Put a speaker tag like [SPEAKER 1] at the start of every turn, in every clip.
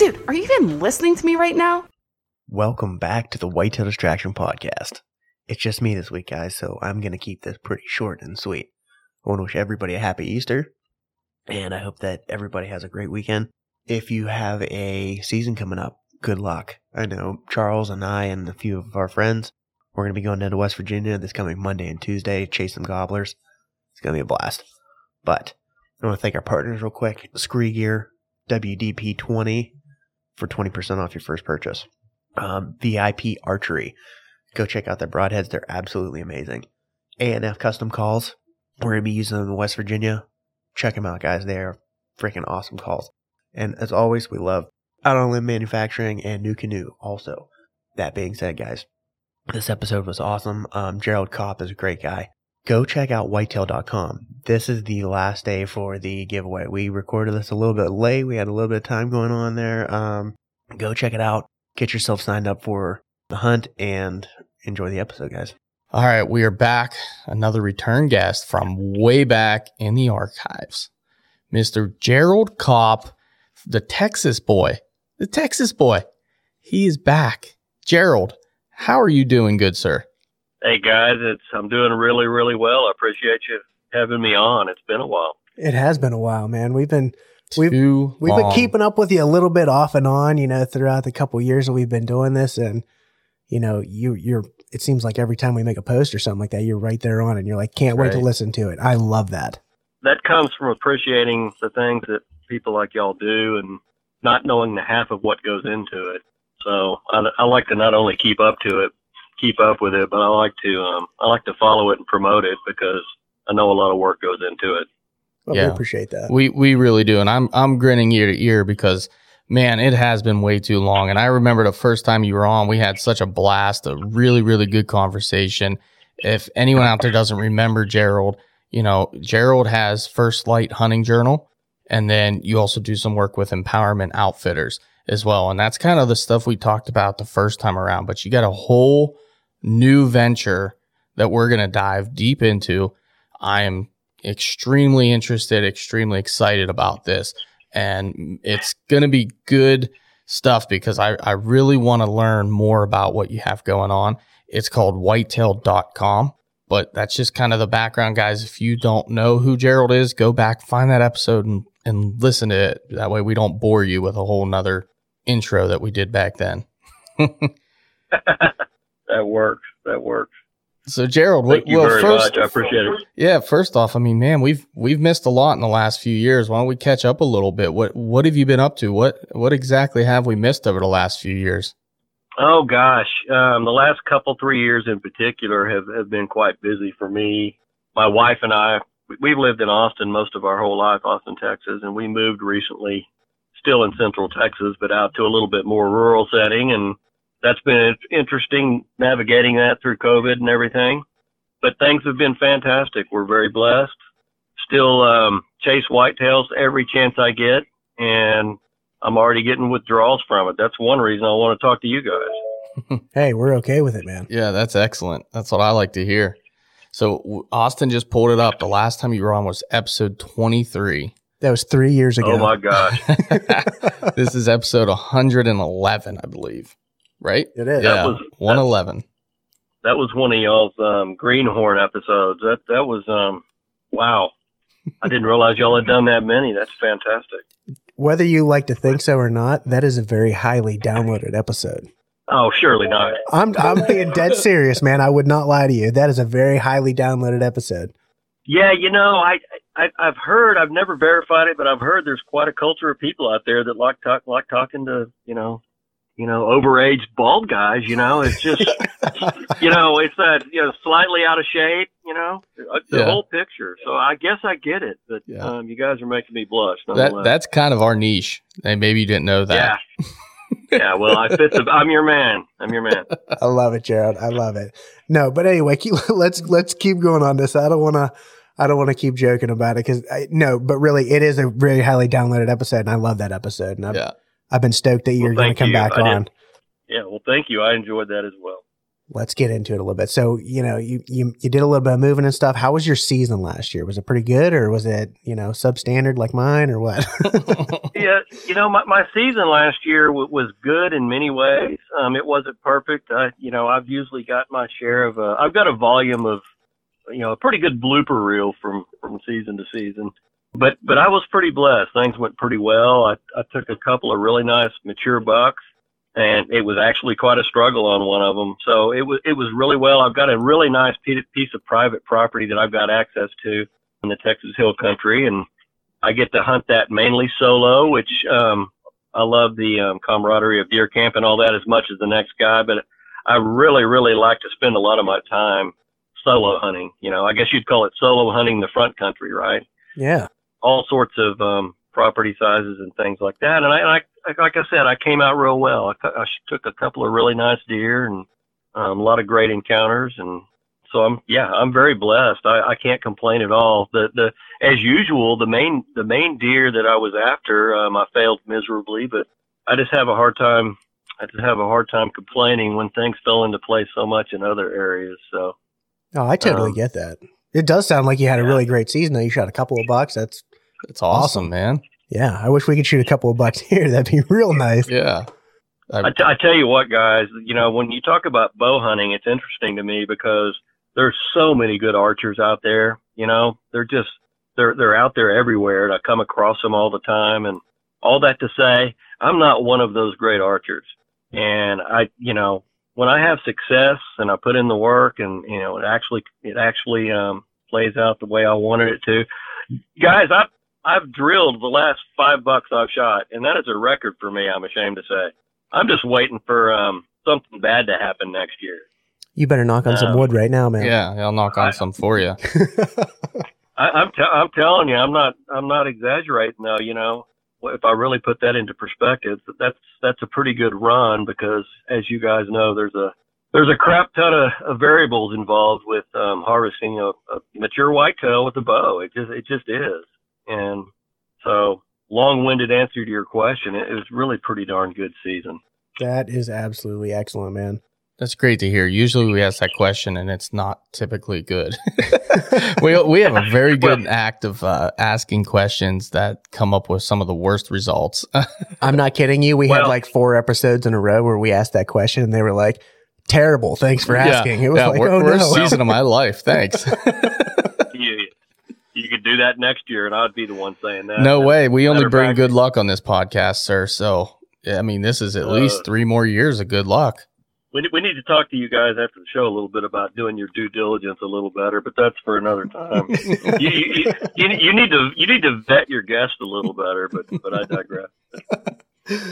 [SPEAKER 1] Dude, are you even listening to me right now?
[SPEAKER 2] Welcome back to the Whitetail Distraction Podcast. It's just me this week, guys, so I'm going to keep this pretty short and sweet. I want to wish everybody a happy Easter, and I hope that everybody has a great weekend. If you have a season coming up, good luck. I know Charles and I and a few of our friends, we're going to be going down to West Virginia this coming Monday and Tuesday, chase some gobblers. It's going to be a blast. But I want to thank our partners real quick. Skre Gear, WDP20 for 20% off your first purchase. Um, VIP Archery. Go check out their broadheads. They're absolutely amazing. ANF Custom Calls. We're going to be using them in West Virginia. Check them out, guys. They're freaking awesome calls. And as always, we love Out on Limb Manufacturing and NuCanoe also. That being said, guys, this episode was awesome. Um, Jerald Kopp is a great guy. Go check out whitetail.com. This is the last day for the giveaway. We recorded this a little bit late. We had a little bit of time going on there. Um, go check it out. Get yourself signed up for the hunt and enjoy the episode, guys.
[SPEAKER 3] All right, we are back. Another return guest from way back in the archives. Mr. Jerald Kopp, the Texas boy. The Texas boy. He is back. Jerald, how are you doing, good sir?
[SPEAKER 4] Hey guys, it's I'm doing really really well. I appreciate you having me on. It's been a while.
[SPEAKER 5] It has been a while, man. We've been We've-
[SPEAKER 3] Too
[SPEAKER 5] we've been keeping up with you a little bit off and on, you know, throughout the couple years that we've been doing this, and you know, you you're. It seems like every time we make a post or something like that, you're right there on, it and you're like, can't wait to listen to it. I love that.
[SPEAKER 4] That comes from appreciating the things that people like y'all do and not knowing the half of what goes into it. So I, I like to not only keep up to it, keep up with it, but I like to um, I like to follow it and promote it because I know a lot of work goes into it.
[SPEAKER 5] Well,
[SPEAKER 3] Yeah.
[SPEAKER 5] We appreciate that.
[SPEAKER 3] We we really do, and I'm I'm grinning ear to ear because man, it has been way too long. And I remember the first time you were on, we had such a blast, a really really good conversation. If anyone out there doesn't remember Jerald, you know Jerald has First Light Hunting Journal, and then you also do some work with Empowerment Outfitters as well, and that's kind of the stuff we talked about the first time around. But you got a whole new venture that we're gonna dive deep into. I am extremely interested, extremely excited about this. And it's going to be good stuff because I, I really want to learn more about what you have going on. It's called whitetail.com, but that's just kind of the background, guys. If you don't know who Jerald is, go back, find that episode and, and listen to it. That way we don't bore you with a whole nother intro that we did back then.
[SPEAKER 4] That works. That works.
[SPEAKER 3] So Jerald,
[SPEAKER 4] Thank you
[SPEAKER 3] well,
[SPEAKER 4] very
[SPEAKER 3] first,
[SPEAKER 4] much. I appreciate it.
[SPEAKER 3] Yeah, first off, I mean, man, we've we've missed a lot in the last few years. Why don't we catch up a little bit? What what have you been up to? What what exactly have we missed over the last few years?
[SPEAKER 4] Oh gosh, um, the last couple three years in particular have have been quite busy for me. My wife and I, we've lived in Austin most of our whole life, Austin, Texas, and we moved recently, still in Central Texas, but out to a little bit more rural setting, and that's been interesting navigating that through COVID and everything. But things have been fantastic. We're very blessed. Still um, chase whitetails every chance I get, and I'm already getting withdrawals from it. That's one reason I want to talk to you guys.
[SPEAKER 5] Hey, we're okay with it, man.
[SPEAKER 3] Yeah, that's excellent. That's what I like to hear. So Austin just pulled it up. The last time you were on was episode 23.
[SPEAKER 5] That was three years ago.
[SPEAKER 4] Oh my gosh.
[SPEAKER 3] this is episode 111, I believe. Right?
[SPEAKER 5] It is.
[SPEAKER 3] Yeah,
[SPEAKER 4] was-
[SPEAKER 3] 111.
[SPEAKER 4] That was one of y'all's um, greenhorn episodes. That that was um wow. I didn't realize y'all had done that many. That's fantastic.
[SPEAKER 5] whether you like to think so or not, that is a very highly downloaded episode.
[SPEAKER 4] Oh, surely not.
[SPEAKER 5] I'm I'm being dead serious, man. I would not lie to you. That is a very highly downloaded episode.
[SPEAKER 4] Yeah, you know, I, I I've heard. I've never verified it, but I've heard there's quite a culture of people out there that like talk like talking to you know, you know, overaged bald guys. You know, it's just you know, it's that you know, slightly out of shape. You know, the
[SPEAKER 3] Yeah.
[SPEAKER 4] whole picture. So I guess I get it, but
[SPEAKER 3] Yeah.
[SPEAKER 4] um, you guys are making me blush.
[SPEAKER 3] That that's kind of our niche. And maybe you didn't know that.
[SPEAKER 4] yeah. yeah, well, I fit the. I'm your man. I'm your man.
[SPEAKER 5] I love it, Jerald. I love it. No, but anyway, keep, let's let's keep going on this. I don't want to. I don't want to keep joking about it because no, but really, it is a very highly downloaded episode, and I love that episode. And I've,
[SPEAKER 3] Yeah.
[SPEAKER 5] I've been stoked that you're
[SPEAKER 4] Well,
[SPEAKER 5] going to come
[SPEAKER 4] you.
[SPEAKER 5] back
[SPEAKER 4] I did.
[SPEAKER 5] on.
[SPEAKER 4] Yeah, well, thank you. I enjoyed that as well.
[SPEAKER 5] Let's get into it a little bit. So, you know, you, you you did a little bit of moving and stuff. How was your season last year? Was it pretty good, or was it you know substandard like mine, or what?
[SPEAKER 4] Yeah, you know, my, my season last year w- was good in many ways. Um, it wasn't perfect. I, you know, I've usually got my share of. Uh, I've got a volume of, you know, a pretty good blooper reel from from season to season. But but I was pretty blessed. Things went pretty well. I I took a couple of really nice mature bucks, and it was actually quite a struggle on one of them. So it was it was really well. I've got a really nice piece of private property that I've got access to in the Texas Hill Country, and I get to hunt that mainly solo, which um, I love the um, camaraderie of deer camp and all that as much as the next guy. But I really, really like to spend a lot of my time solo hunting. You know, I guess you'd call it solo hunting the front country, right?
[SPEAKER 5] yeah,
[SPEAKER 4] All sorts of um, property sizes and things like that. And I, I like I said, I came out real well. I, I took a couple of really nice deer and um, a lot of great encounters and. So I'm yeah I'm very blessed. I, I can't complain at all. The the as usual, the main the main deer that I was after, um, I failed miserably. But I just have a hard time. I just have a hard time complaining when things fell into place so much in other areas. So
[SPEAKER 5] oh, I totally
[SPEAKER 4] Um,
[SPEAKER 5] get that. It does sound like you had a really great season. Though you shot a couple of bucks. That's
[SPEAKER 3] It's awesome,
[SPEAKER 5] Awesome.
[SPEAKER 3] man.
[SPEAKER 5] yeah. I wish we could shoot a couple of bucks here. That'd be real nice.
[SPEAKER 3] Yeah. I-
[SPEAKER 4] I, t- I tell you what, guys. You know when you talk about bow hunting, it's interesting to me because there's so many good archers out there. You know they're just they're they're out there everywhere, and I come across them all the time. And all that to say, I'm not one of those great archers. And I, you know, when I have success and I put in the work and, you know, it actually, it actually, um, plays out the way I wanted it to. Guys, I've, I've drilled the last five bucks I've shot and that is a record for me. I'm ashamed to say. I'm just waiting for, um, something bad to happen next year.
[SPEAKER 5] You better knock on some
[SPEAKER 4] Um,
[SPEAKER 5] wood right now, man.
[SPEAKER 3] yeah, I'll knock on
[SPEAKER 4] I-
[SPEAKER 3] some for you.
[SPEAKER 4] I, I'm, t- I'm telling you, I'm not, I'm not exaggerating though. You know, if I really put that into perspective, that's that's a pretty good run because, as you guys know, there's a there's a crap ton of, of variables involved with um, harvesting a, a mature whitetail with a bow. It just it just is, and so long-winded answer to your question, it, it was really pretty darn good season.
[SPEAKER 5] That is absolutely excellent, man.
[SPEAKER 3] That's great to hear. Usually we ask that question and it's not typically good. we we have a very good act of uh, asking questions that come up with some of the worst results.
[SPEAKER 5] I'm not kidding you. We had like four episodes in a row where we asked that question and they were like, terrible. Thanks for asking.
[SPEAKER 3] Yeah,
[SPEAKER 5] it was
[SPEAKER 3] yeah,
[SPEAKER 5] like,
[SPEAKER 3] wor-
[SPEAKER 5] oh
[SPEAKER 3] worst
[SPEAKER 5] no.
[SPEAKER 3] season of my life. Thanks.
[SPEAKER 4] could do that next year, and I'd be the one saying that.
[SPEAKER 3] no way. We only bring
[SPEAKER 4] fact-
[SPEAKER 3] good luck on this podcast, sir. So I mean, this is at
[SPEAKER 4] Uh,
[SPEAKER 3] least three more years of good luck.
[SPEAKER 4] We, we need to talk to you guys after the show a little bit about doing your due diligence a little better, but that's for another time. you, you, you, you need to you need to vet your guests a little better, but but I digress.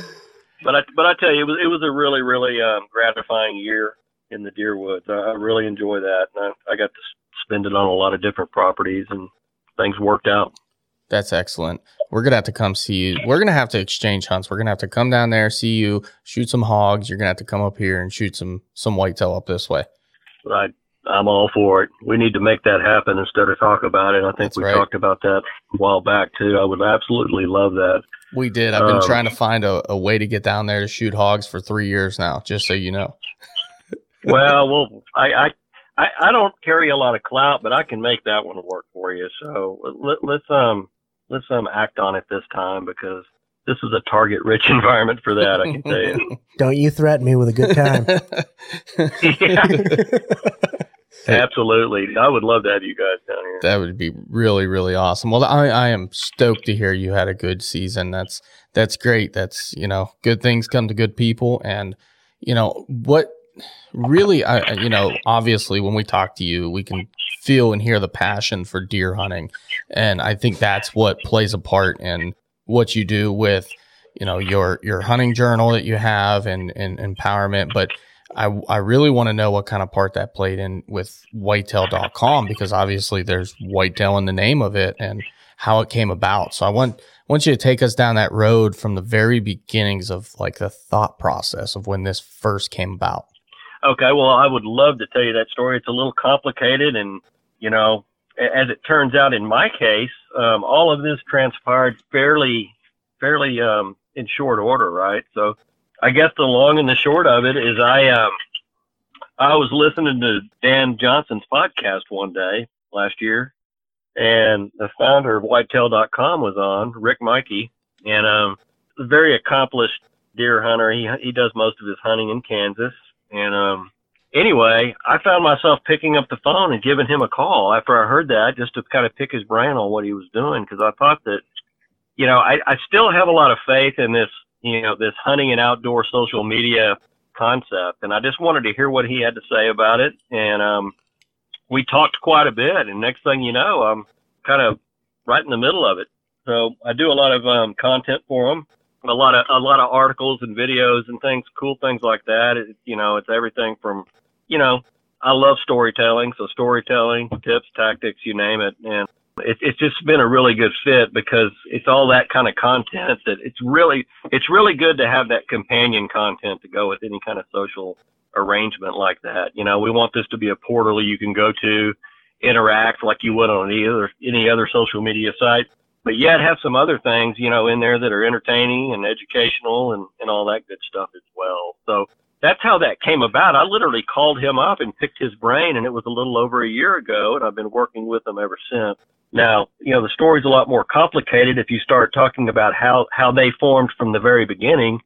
[SPEAKER 4] But I but I tell you, it was it was a really really um, gratifying year in the deer woods. I, I really enjoy that, and I, I got to spend it on a lot of different properties, and things worked out.
[SPEAKER 3] That's excellent. We're gonna have to come see you. We're gonna have to exchange hunts. We're gonna have to come down there, see you, shoot some hogs. You're gonna have to come up here and shoot some some whitetail up this way.
[SPEAKER 4] Right. I'm all for it. We need to make that happen instead of talk about it. I think
[SPEAKER 3] That's
[SPEAKER 4] we
[SPEAKER 3] right.
[SPEAKER 4] talked about that a while back too. I would absolutely love that.
[SPEAKER 3] We did. I've been
[SPEAKER 4] Um,
[SPEAKER 3] trying to find a, a way to get down there to shoot hogs for three years now, just so you know.
[SPEAKER 4] well, well, I, I, I, I don't carry a lot of clout, but I can make that one work for you. So let, let's um, let's um, act on it this time because this is a target-rich environment for that. I can tell you.
[SPEAKER 5] Don't you threaten me with a good time.
[SPEAKER 4] yeah. Absolutely. I would love to have you guys down here.
[SPEAKER 3] That would be really, really awesome. Well, I, I am stoked to hear you had a good season. That's that's great. That's you know, good things come to good people, and you know what really, I you know, obviously when we talk to you, we can feel and hear the passion for deer hunting, and I think that's what plays a part in what you do with you know your your hunting journal that you have and and empowerment, but I, I really want to know what kind of part that played in with whitetail.com because obviously there's whitetail in the name of it and how it came about. So I want want you to take us down that road from the very beginnings of like the thought process of when this first came about.
[SPEAKER 4] Okay, well, I would love to tell you that story. It's a little complicated, and you know, as it turns out, in my case, um, all of this transpired fairly, fairly um, in short order, right? So I guess the long and the short of it is I um I was listening to Dan Johnson's podcast one day last year, and the founder of Whitetail.com was on, Rick Mikey, and um, very accomplished deer hunter. He he does most of his hunting in Kansas, and um, anyway, I found myself picking up the phone and giving him a call after I heard that, just to kind of pick his brain on what he was doing, because I thought that, you know, I I still have a lot of faith in this you know, this hunting and outdoor social media concept. And I just wanted to hear what he had to say about it. And um, we talked quite a bit. And next thing you know, I'm kind of right in the middle of it. So I do a lot of um, content for him, a lot of a lot of articles and videos and things, cool things like that. It, you know, it's everything from, you know, I love storytelling, so storytelling, tips, tactics, you name it, and it, it's just been a really good fit because it's all that kind of content that it's really it's really good to have that companion content to go with any kind of social arrangement like that. You know, we want this to be a portal you can go to, interact like you would on any other any other social media site, but yet have some other things you know in there that are entertaining and educational and and all that good stuff as well. So that's how that came about. I literally called him up and picked his brain, and it was a little over a year ago, and I've been working with him ever since. Now, you know, the story's a lot more complicated if you start talking about how, how they formed from the very beginning.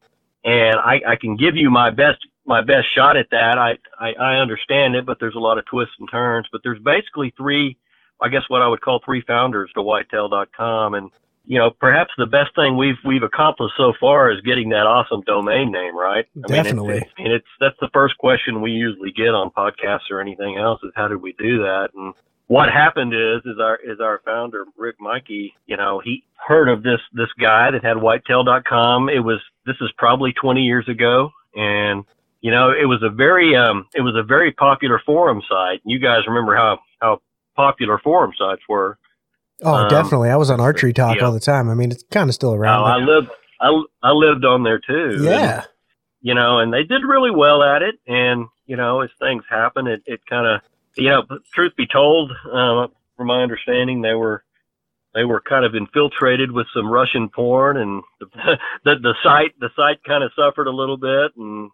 [SPEAKER 4] And I, I can give you my best, my best shot at that. I, I, I understand it, but there's a lot of twists and turns, but there's basically three, I guess what I would call three founders to whitetail.com. And, you know, perhaps the best thing we've, we've accomplished so far is getting that awesome domain name, right?
[SPEAKER 5] I Definitely.
[SPEAKER 4] Mean, it's, and it's, that's the first question we usually get on podcasts or anything else is how did we do that? And, what happened is is our is our founder Rick Mikey, you know, he heard of this this guy that had whitetail.com. It was this is probably 20 years ago and you know, it was a very um it was a very popular forum site. You guys remember how how popular forum sites were.
[SPEAKER 5] Oh, um, definitely. I was on Archery Talk yeah. all the time. I mean, it's kind of still around.
[SPEAKER 4] Oh, I lived I I lived on there too.
[SPEAKER 5] Yeah.
[SPEAKER 4] And, you know, and they did really well at it and you know, as things happen, it it kind of you know, truth be told, uh, from my understanding, they were they were kind of infiltrated with some Russian porn, and the the, the site the site kind of suffered a little bit, and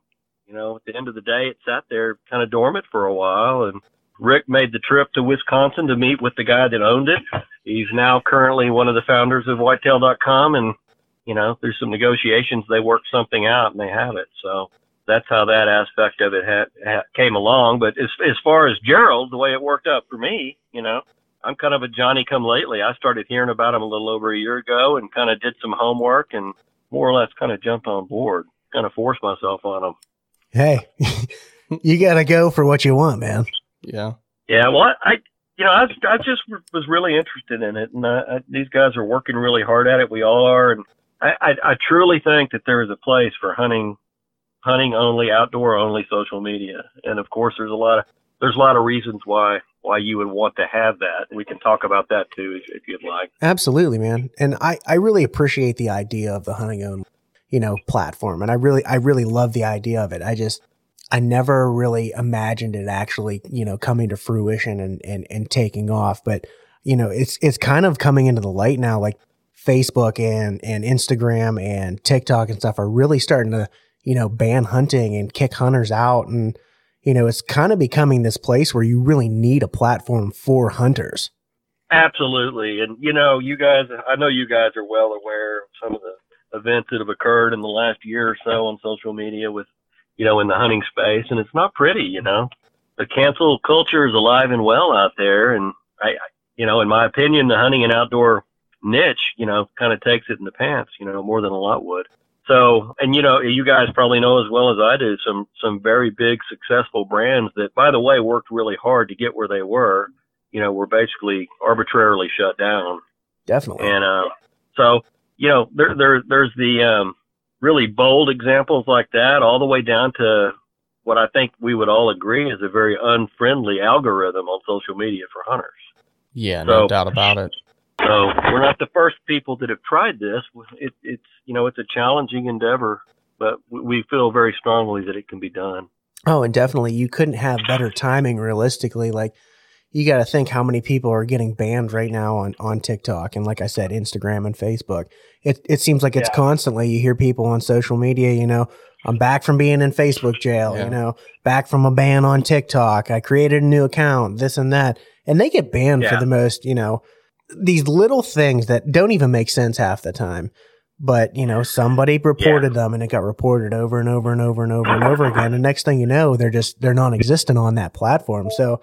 [SPEAKER 4] you know, at the end of the day, it sat there kind of dormant for a while, and Rick made the trip to Wisconsin to meet with the guy that owned it. He's now currently one of the founders of Whitetail.com, and you know, there's some negotiations. They worked something out, and they have it. So that's how that aspect of it had, had, came along. But as as far as Jerald, the way it worked out for me, you know, I'm kind of a Johnny come lately. I started hearing about him a little over a year ago and kind of did some homework and more or less kind of jumped on board, kind of forced myself on him.
[SPEAKER 5] Hey, you got to go for what you want, man.
[SPEAKER 3] Yeah.
[SPEAKER 4] Yeah. Well, I, you know, I, I just was really interested in it, and I, I, these guys are working really hard at it. We all are, and I, I, I truly think that there is a place for hunting hunting only, outdoor only social media. And of course, there's a lot of there's a lot of reasons why why you would want to have that. We can talk about that too if, if you'd like.
[SPEAKER 5] Absolutely, man. And I I really appreciate the idea of the hunting only, you know, platform. And I really I really love the idea of it. I just I never really imagined it actually, you know, coming to fruition and and and taking off. But you know, it's it's kind of coming into the light now. Like Facebook and and Instagram and TikTok and stuff are really starting to you know, ban hunting and kick hunters out. And, you know, it's kind of becoming this place where you really need a platform for hunters.
[SPEAKER 4] Absolutely. And, you know, you guys, I know you guys are well aware of some of the events that have occurred in the last year or so on social media with, you know, in the hunting space. And it's not pretty, you know.
[SPEAKER 6] the cancel culture is alive and well out there, and I, you know, in my opinion, the hunting and outdoor niche, you know, kind of takes it in the pants, you know, more than a lot would. So, and you know, you guys probably know as well as I do some some very big successful brands that, by the way, worked really hard to get where they were. You know, were basically arbitrarily shut down.
[SPEAKER 5] Definitely.
[SPEAKER 6] And uh, so, you know, there there there's the um, really bold examples like that, all the way down to what I think we would all agree is a very unfriendly algorithm on social media for hunters.
[SPEAKER 3] Yeah, no doubt about it.
[SPEAKER 6] So we're not the first people that have tried this. It, it's you know it's a challenging endeavor, but we- we feel very strongly that it can be done.
[SPEAKER 5] Oh, and definitely you couldn't have better timing realistically. Like you got to think how many people are getting banned right now on, on TikTok and like I said, Instagram and Facebook. It it seems like it's
[SPEAKER 6] Yeah.
[SPEAKER 5] constantly you hear people on social media, you know, I'm back from being in Facebook jail,
[SPEAKER 3] Yeah.
[SPEAKER 5] you know, back from a ban on TikTok. I created a new account, this and that. And they get banned for the most, you know, these little things that don't even make sense half the time. But, you know, somebody reported them and it got reported over and over and over and over and over again. And next thing you know, they're just they're non existent on that platform. So,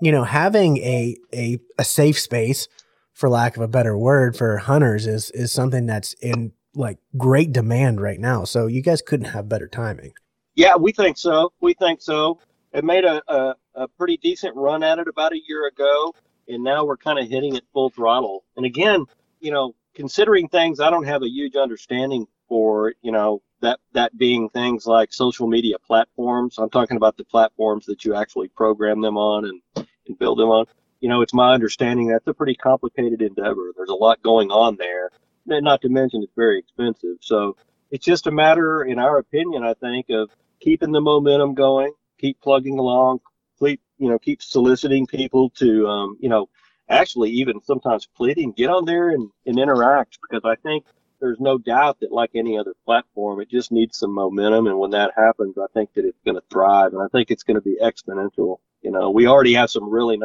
[SPEAKER 5] you know, having a a a safe space, for lack of a better word, for hunters is is something that's in like great demand right now. So you guys couldn't have better timing.
[SPEAKER 4] Yeah, we think so. We think so. It made a, a, a pretty decent run at it about a year ago, and now we're kind of hitting it full throttle. And again, you know, considering things I don't have a huge understanding for, you know, that that being things like social media platforms. I'm talking about the platforms that you actually program them on and, and build them on. You know, it's my understanding that's a pretty complicated endeavor. There's a lot going on there. And not to mention it's very expensive. So it's just a matter, in our opinion, I think, of keeping the momentum going, keep plugging along, keep you know, keep soliciting people to, um, you know, actually even sometimes pleading, get on there and, and interact because I think there's no doubt that like any other platform, it just needs some momentum, and when that happens, I think that it's going to thrive, and I think it's going to be exponential. You know, we already have some really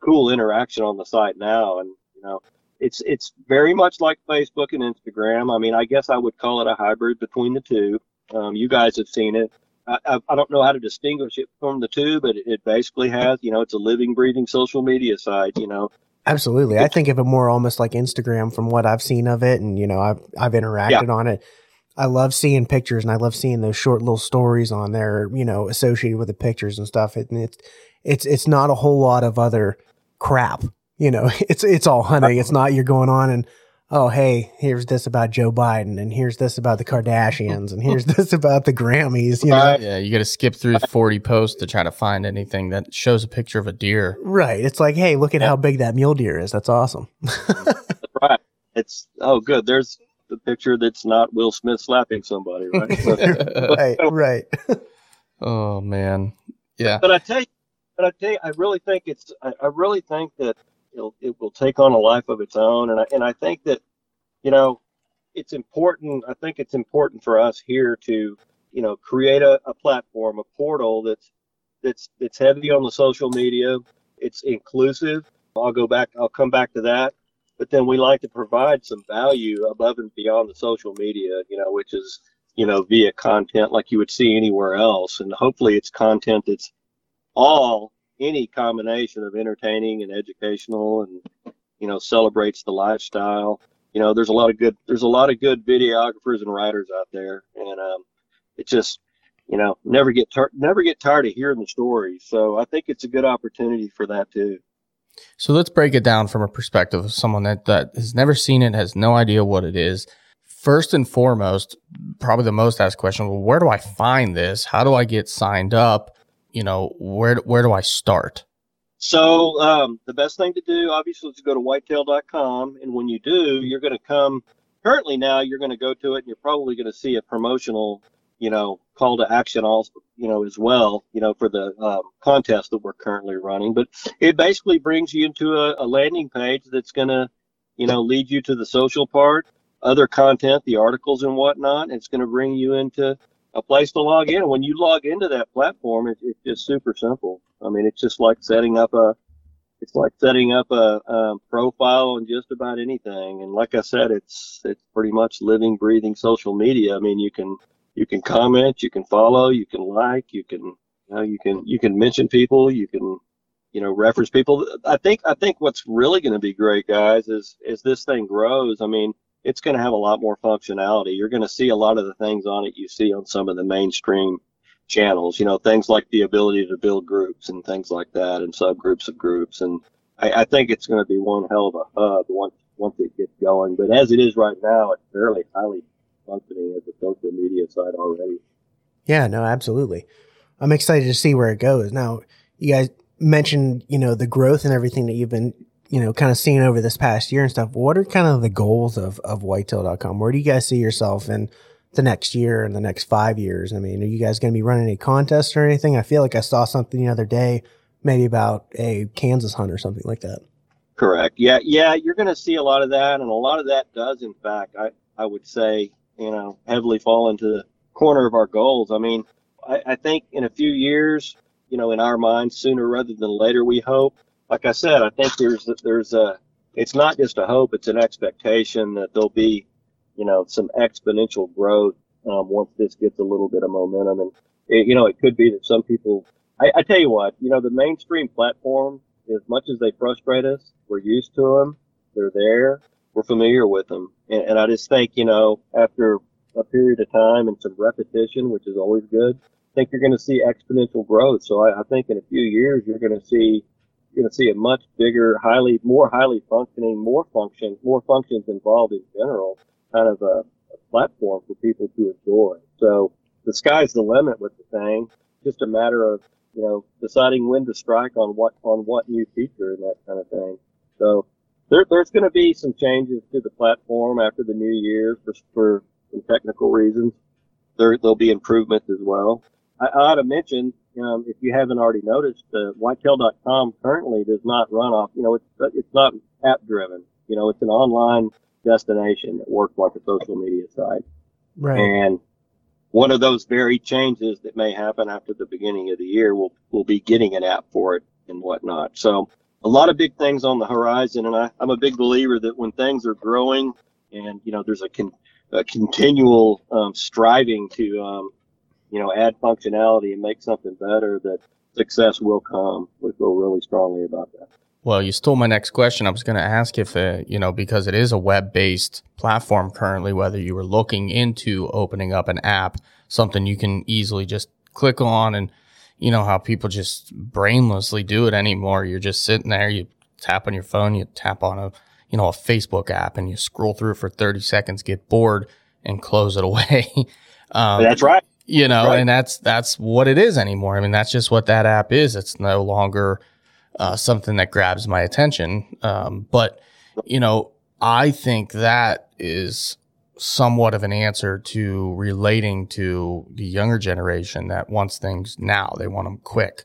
[SPEAKER 4] cool interaction on the site now, and you know, it's it's very much like Facebook and Instagram. I mean, I guess I would call it a hybrid between the two. Um, you guys have seen it. I, I, don't know how to distinguish it from the two, but it, it basically has, you know, it's a living, breathing social media site. You know,
[SPEAKER 5] Absolutely. I think of it more almost like Instagram from what I've seen of it and you know, I've I've interacted on it. I love seeing pictures and I love seeing those short little stories on there, you know, associated with the pictures and stuff. And it's it's it's not a whole lot of other crap. You know, it's it's all hunting. It's not you're going on and oh hey, here's this about Joe Biden and here's this about the Kardashians and here's this about the Grammys, you know.
[SPEAKER 3] Yeah, you got to skip through 40 posts to try to find anything that shows a picture of a deer.
[SPEAKER 5] Right. It's like, hey, look at how big that mule deer is. That's awesome.
[SPEAKER 4] right? It's oh, good. There's the picture that's not Will Smith slapping somebody, right? So-
[SPEAKER 5] right, right.
[SPEAKER 3] oh man. Yeah.
[SPEAKER 4] but I tell you, but I tell you, I really think it's. I, I really think that it'll, it will take on a life of its own, and I and I think that, you know, it's important. I think it's important for us here to, you know, create a, a platform, a portal that's that's that's heavy on the social media. It's inclusive. I'll go back. I'll come back to that. But then we like to provide some value above and beyond the social media, you know, which is you know, via content like you would see anywhere else. And hopefully it's content that's all any combination of entertaining and educational and, you know, celebrates the lifestyle. You know, there's a lot of good, there's a lot of good videographers and writers out there. And, um, it just, you know, never get, tar- never get tired of hearing the stories. So I think it's a good opportunity for that too.
[SPEAKER 3] So let's break it down from a perspective of someone that, that has never seen it, has no idea what it is. First and foremost, probably the most asked question, well, where do I find this? How do I get signed up? You know, where where do I start?
[SPEAKER 4] So um, the best thing to do, obviously, is to go to whitetail.com, and when you do, you're going to come. Currently, now you're going to go to it, and you're probably going to see a promotional, you know, call to action also, you know, as well, you know, for the um, contest that we're currently running. But it basically brings you into a, a landing page that's going to, you know, lead you to the social part, other content, the articles and whatnot. It's going to bring you into a place to log in. When you log into that platform, it, it's just super simple. I mean, it's just like setting up a, it's like setting up a, um profile on just about anything. And like I said, it's it's pretty much living, breathing social media. I mean, you can you can comment, you can follow, you can like, you can you know, you can you can mention people, you can you know reference people. I think I think what's really going to be great, guys, is as this thing grows. I mean, it's going to have a lot more functionality. You're going to see a lot of the things on it you see on some of the mainstream channels. You know, things like the ability to build groups and things like that, and subgroups of groups. And I, I think it's going to be one hell of a hub once once it gets going. But as it is right now, it's fairly highly functioning as a social media site already.
[SPEAKER 5] Yeah, no, absolutely. I'm excited to see where it goes. Now, you guys mentioned, you know, the growth and everything that you've been, you know, kind of seeing over this past year and stuff. What are kind of the goals of, of whitetail.com? Where do you guys see yourself in the next year and the next five years? I mean, are you guys going to be running any contests or anything? I feel like I saw something the other day, maybe about a Kansas hunt or something like that.
[SPEAKER 4] Correct. Yeah. Yeah. You're going to see a lot of that. And a lot of that does, in fact, I, I would say, you know, heavily fall into the corner of our goals. I mean, I, I think in a few years, you know, in our minds, sooner rather than later, we hope. Like I said, I think there's there's a it's not just a hope; it's an expectation that there'll be, you know, some exponential growth um, once this gets a little bit of momentum. And it, you know, it could be that some people. I, I tell you what, you know, the mainstream platform, as much as they frustrate us, we're used to them. They're there. We're familiar with them, and, and I just think, you know, after a period of time and some repetition, which is always good, I think you're going to see exponential growth. So I, I think in a few years you're going to see going to see a much bigger, highly more highly functioning, more function, more functions involved in general, kind of a, a platform for people to enjoy. So the sky's the limit with the thing. Just a matter of you know deciding when to strike on what on what new feature and that kind of thing. So there, there's going to be some changes to the platform after the new year for, for some technical reasons. There, there'll be improvements as well. I, I ought to mention, um, if you haven't already noticed, uh, whitetail.com currently does not run off, you know, it's, it's not app driven. You know, it's an online destination that works like a social media site.
[SPEAKER 5] Right.
[SPEAKER 4] And one of those very changes that may happen after the beginning of the year will, will be getting an app for it and whatnot. So a lot of big things on the horizon. And I, I'm a big believer that when things are growing and, you know, there's a con- a continual um, striving to um, you know add functionality and make something better that success will come we feel really strongly about that
[SPEAKER 3] well you stole my next question i was going to ask if uh, you know because it is a web-based platform currently whether you were looking into opening up an app something you can easily just click on and you know how people just brainlessly do it anymore you're just sitting there you tap on your phone you tap on a you know, a Facebook app and you scroll through for 30 seconds, get bored and close it away.
[SPEAKER 4] um, that's right.
[SPEAKER 3] You know, right. and that's, that's what it is anymore. I mean, that's just what that app is. It's no longer uh, something that grabs my attention. Um, but, you know, I think that is somewhat of an answer to relating to the younger generation that wants things now. They want them quick,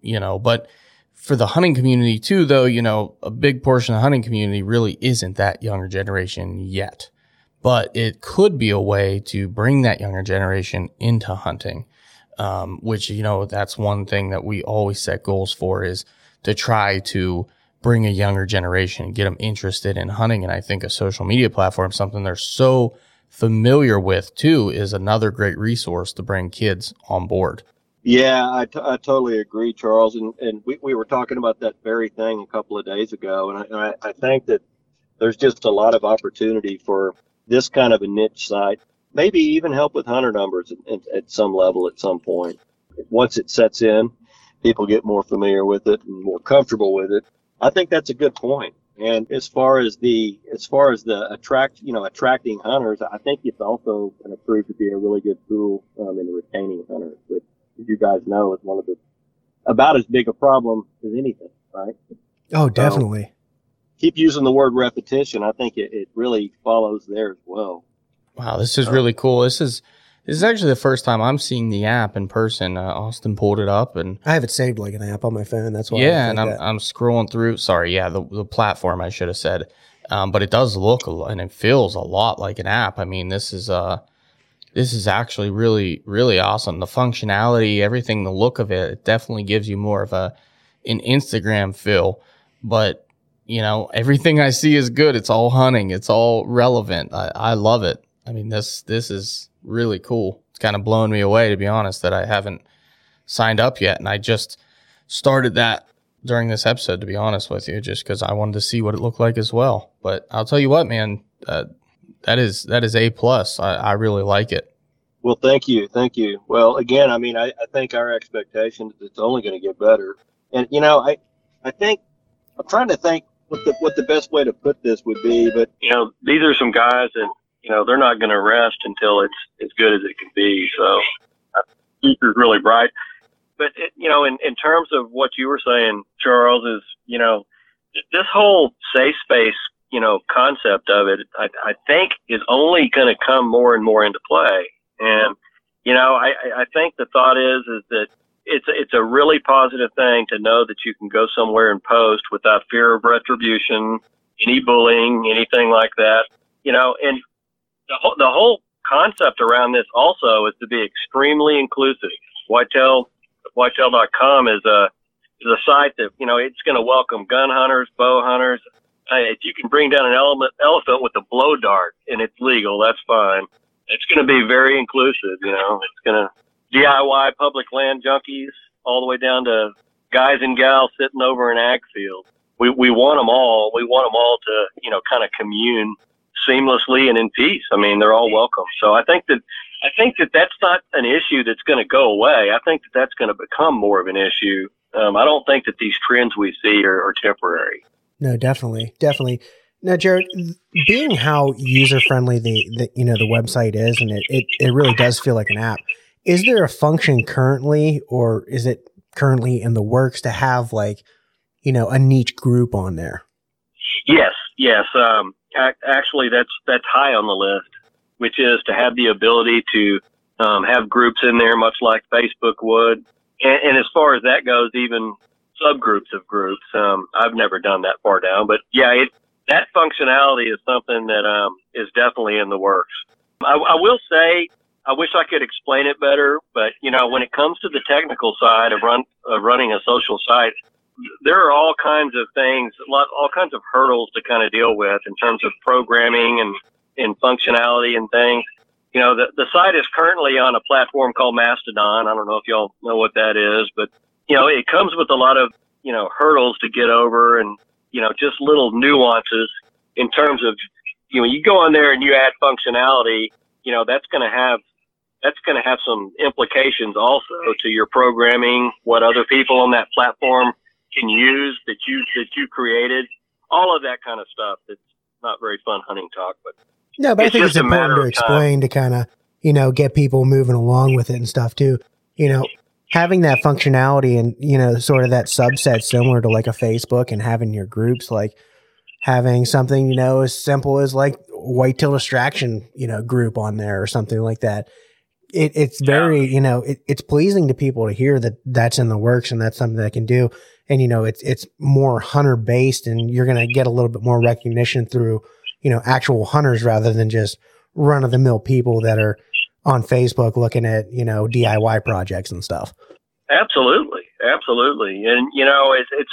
[SPEAKER 3] you know, but for the hunting community too, though, you know, a big portion of the hunting community really isn't that younger generation yet. But it could be a way to bring that younger generation into hunting, um, which, you know, that's one thing that we always set goals for is to try to bring a younger generation, get them interested in hunting. And I think a social media platform, something they're so familiar with too, is another great resource to bring kids on board.
[SPEAKER 4] Yeah, I, t- I totally agree, Charles. And, and we, we were talking about that very thing a couple of days ago. And I, I, I think that there's just a lot of opportunity for this kind of a niche site, maybe even help with hunter numbers at, at some level at some point. Once it sets in, people get more familiar with it and more comfortable with it. I think that's a good point. And as far as the as far as the attract you know attracting hunters, I think it's also going to prove to be a really good tool um, in retaining hunters, which as you guys know, is one of the about as big a problem as anything, right?
[SPEAKER 5] Oh, definitely. So
[SPEAKER 4] keep using the word repetition. I think it, it really follows there as well.
[SPEAKER 3] Wow, this is really cool. This is this is actually the first time I'm seeing the app in person. Uh, Austin pulled it up, and
[SPEAKER 5] I have it saved like an app on my phone. That's why.
[SPEAKER 3] Yeah, and I'm that. I'm scrolling through. Sorry, yeah, the the platform I should have said, um, but it does look and it feels a lot like an app. I mean, this is uh this is actually really really awesome the functionality everything the look of it, it definitely gives you more of a an instagram feel but you know everything i see is good it's all hunting it's all relevant i, I love it i mean this this is really cool it's kind of blowing me away to be honest that i haven't signed up yet, and I just started that during this episode. To be honest with you, just because I wanted to see what it looked like as well. But I'll tell you what, man, uh, that is that is a plus. I, I really like it.
[SPEAKER 7] Well, thank you, thank you. Well, again, I mean, I, I think our expectation is it's only going to get better. And you know, I I think I'm trying to think what the what the best way to put this would be, but
[SPEAKER 4] you know, these are some guys that you know they're not going to rest until it's as good as it can be. So, uh, future's really bright. But it, you know, in in terms of what you were saying, Charles, is you know, this whole safe space, you know, concept of it, I, I think is only going to come more and more into play. And you know, I I think the thought is is that it's it's a really positive thing to know that you can go somewhere and post without fear of retribution, any bullying, anything like that. You know, and the whole the whole concept around this also is to be extremely inclusive. Whitetail Whitetail.com is a is a site that you know it's going to welcome gun hunters, bow hunters. Uh, if you can bring down an element, elephant with a blow dart and it's legal, that's fine. It's going to be very inclusive. You know, it's going to DIY public land junkies all the way down to guys and gals sitting over an ag field. We, we want them all. We want them all to, you know, kind of commune seamlessly and in peace. I mean, they're all welcome. So I think that, I think that that's not an issue that's going to go away. I think that that's going to become more of an issue. Um, I don't think that these trends we see are, are temporary.
[SPEAKER 5] No, definitely, definitely. Now, Jared, being how user friendly the, the you know the website is, and it, it it really does feel like an app. Is there a function currently, or is it currently in the works to have like, you know, a niche group on there?
[SPEAKER 4] Yes, yes. Um, actually, that's that's high on the list, which is to have the ability to um, have groups in there, much like Facebook would. And, and as far as that goes, even subgroups of groups. Um, I've never done that far down, but yeah, it, that functionality is something that um, is definitely in the works. I, I will say I wish I could explain it better, but you know, when it comes to the technical side of run of running a social site, there are all kinds of things, all kinds of hurdles to kind of deal with in terms of programming and and functionality and things. You know, the the site is currently on a platform called Mastodon. I don't know if y'all know what that is, but you know, it comes with a lot of you know hurdles to get over and you know just little nuances in terms of you know you go on there and you add functionality you know that's going to have that's going to have some implications also to your programming, what other people on that platform can use that you that you created, all of that kind of stuff. It's not very fun hunting talk, but
[SPEAKER 5] no, but I think it's important to explain to kind of you know get people moving along with it and stuff too. You know, having that functionality and you know sort of that subset similar to like a Facebook and having your groups like having something you know as simple as like whitetail distraction you know group on there or something like that it, it's very, yeah. you know, it, it's pleasing to people to hear that that's in the works and that's something that can do. And, you know, it's, it's more hunter based and you're going to get a little bit more recognition through, you know, actual hunters rather than just run of the mill people that are on Facebook looking at, you know, DIY projects and stuff.
[SPEAKER 4] Absolutely. Absolutely. And, you know, it's, it's,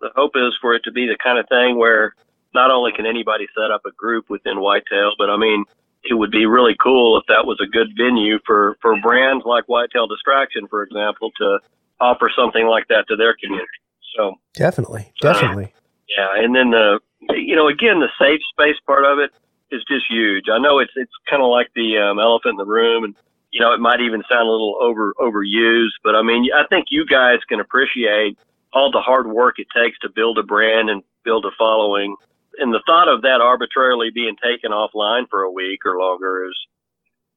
[SPEAKER 4] the hope is for it to be the kind of thing where not only can anybody set up a group within Whitetail, but I mean, it would be really cool if that was a good venue for, for brands like Whitetail Distraction, for example, to offer something like that to their community. So
[SPEAKER 5] definitely, definitely. Uh,
[SPEAKER 4] yeah. And then the, you know, again, the safe space part of it is just huge. I know it's, it's kind of like the um, elephant in the room and, you know, it might even sound a little over, overused, but I mean, I think you guys can appreciate all the hard work it takes to build a brand and build a following and the thought of that arbitrarily being taken offline for a week or longer is,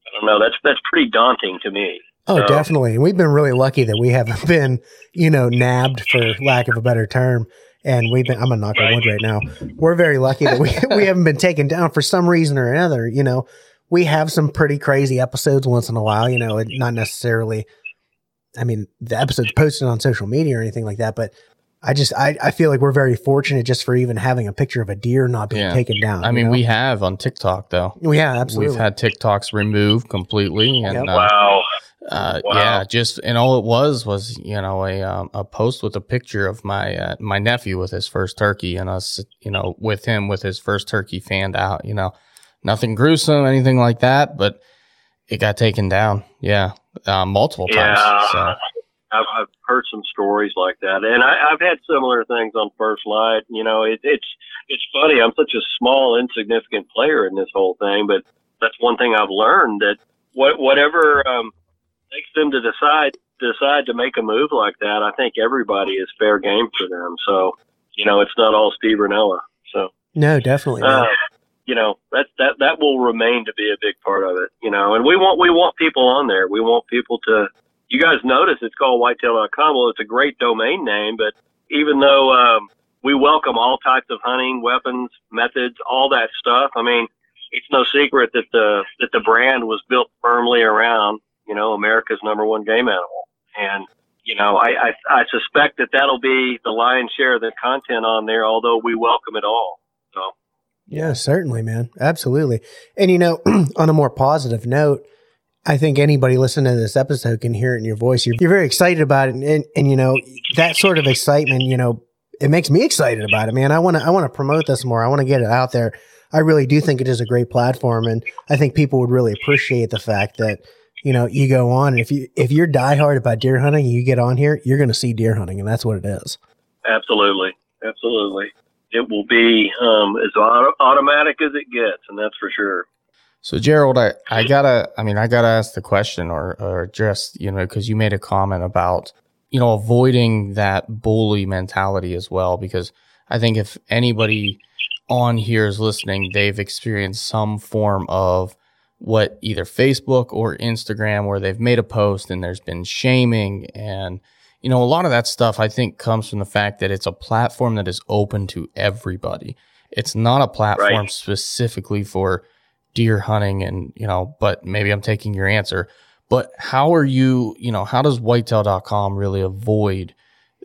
[SPEAKER 4] I don't know, that's that's pretty daunting to me.
[SPEAKER 5] Oh, so, definitely. And we've been really lucky that we haven't been, you know, nabbed for lack of a better term. And we've been, I'm gonna knock on wood right now. We're very lucky that we, we haven't been taken down for some reason or another. You know, we have some pretty crazy episodes once in a while, you know, not necessarily, I mean, the episodes posted on social media or anything like that, but I just I, I feel like we're very fortunate just for even having a picture of a deer not being yeah. taken down.
[SPEAKER 3] I mean, know? we have on TikTok though.
[SPEAKER 5] Yeah, absolutely.
[SPEAKER 3] We've had TikToks removed completely, and
[SPEAKER 4] yep. uh, wow.
[SPEAKER 3] Uh, wow. Yeah, just and all it was was you know a um, a post with a picture of my uh, my nephew with his first turkey and us you know with him with his first turkey fanned out. You know, nothing gruesome, anything like that, but it got taken down. Yeah, uh, multiple times. Yeah. So.
[SPEAKER 4] I've, I've heard some stories like that, and I, I've had similar things on First Light. You know, it, it's it's funny. I'm such a small, insignificant player in this whole thing, but that's one thing I've learned that what, whatever um, makes them to decide decide to make a move like that, I think everybody is fair game for them. So, you know, it's not all Steve Rinella. So
[SPEAKER 5] no, definitely.
[SPEAKER 4] uh, you know that that that will remain to be a big part of it. You know, and we want we want people on there. We want people to. You guys notice it's called whitetail.com. Well, it's a great domain name, but even though um, we welcome all types of hunting weapons, methods, all that stuff, I mean, it's no secret that the that the brand was built firmly around you know America's number one game animal, and you know I I, I suspect that that'll be the lion's share of the content on there. Although we welcome it all. So
[SPEAKER 5] yeah, certainly, man, absolutely. And you know, on a more positive note. I think anybody listening to this episode can hear it in your voice. You're, you're very excited about it. And, and, and, you know, that sort of excitement, you know, it makes me excited about it, man. I want to, I want to promote this more. I want to get it out there. I really do think it is a great platform, and I think people would really appreciate the fact that you know you go on and if you if you're diehard about deer hunting, you get on here, you're going to see deer hunting, and that's what it is.
[SPEAKER 4] Absolutely, absolutely. It will be um, as auto- automatic as it gets, and that's for sure.
[SPEAKER 3] So Jerald, I, I gotta, I mean, I gotta ask the question or, or just, you know, cause you made a comment about, you know, avoiding that bully mentality as well, because I think if anybody on here is listening, they've experienced some form of what either Facebook or Instagram where they've made a post and there's been shaming and you know a lot of that stuff I think comes from the fact that it's a platform that is open to everybody. It's not a platform right. specifically for deer hunting and you know but maybe I'm taking your answer but how are you you know how does whitetail.com really avoid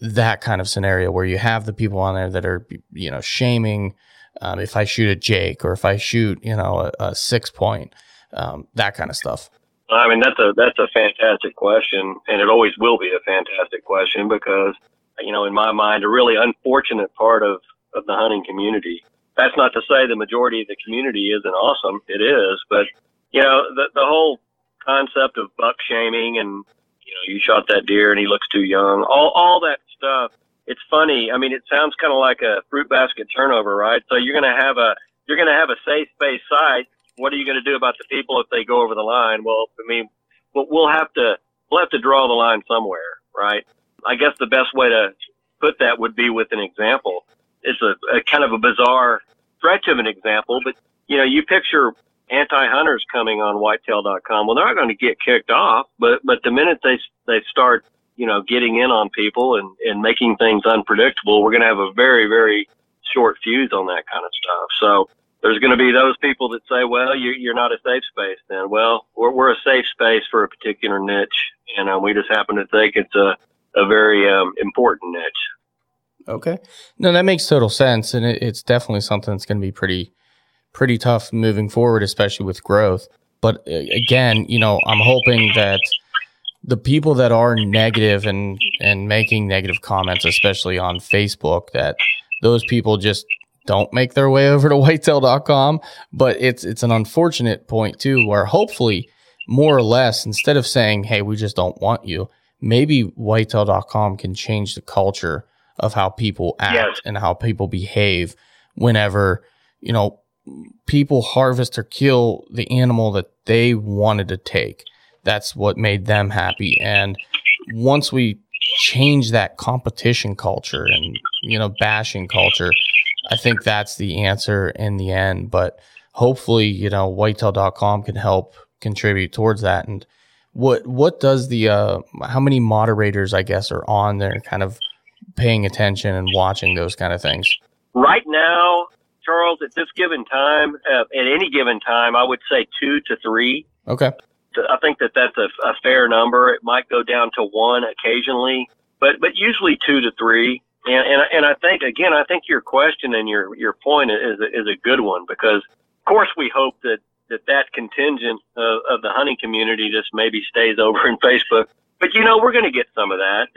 [SPEAKER 3] that kind of scenario where you have the people on there that are you know shaming um, if I shoot a Jake or if I shoot, you know, a, a six point, um, that kind of stuff?
[SPEAKER 4] I mean, that's a that's a fantastic question, and it always will be a fantastic question because, you know, in my mind, a really unfortunate part of of the hunting community. That's not to say the majority of the community isn't awesome. It is, but you know, the the whole concept of buck shaming and you know, you shot that deer and he looks too young. All all that stuff it's funny. I mean, it sounds kind of like a fruit basket turnover, right? So you're going to have a you're going to have a safe space site. What are you going to do about the people if they go over the line? Well, I mean, we'll have to we'll have to draw the line somewhere, right? I guess the best way to put that would be with an example. It's a, a kind of a bizarre stretch of an example, but you know, you picture anti-hunters coming on whitetail.com. Well, they're not going to get kicked off, but but the minute they they start you know, getting in on people and, and making things unpredictable, we're going to have a very, very short fuse on that kind of stuff. So there's going to be those people that say, well, you, you're not a safe space then. Well, we're, we're a safe space for a particular niche. And uh, we just happen to think it's a, a very um, important niche.
[SPEAKER 3] Okay. No, that makes total sense. And it, it's definitely something that's going to be pretty, pretty tough moving forward, especially with growth. But uh, again, you know, I'm hoping that – the people that are negative and and making negative comments, especially on Facebook, that those people just don't make their way over to whitetail.com. But it's it's an unfortunate point too, where hopefully more or less, instead of saying, Hey, we just don't want you, maybe whitetail.com can change the culture of how people act yes. and how people behave whenever, you know, people harvest or kill the animal that they wanted to take that's what made them happy. And once we change that competition culture and, you know, bashing culture, I think that's the answer in the end. But hopefully, you know, whitetail.com can help contribute towards that. And what, what does the, uh, how many moderators, I guess, are on there kind of paying attention and watching those kind of things?
[SPEAKER 4] Right now, Charles, at this given time, uh, at any given time, I would say two to three.
[SPEAKER 3] Okay.
[SPEAKER 4] I think that that's a, a fair number. It might go down to one occasionally, but but usually two to three. And and and I think again, I think your question and your your point is a, is a good one because of course we hope that that that contingent of, of the hunting community just maybe stays over in Facebook. But you know, we're going to get some of that.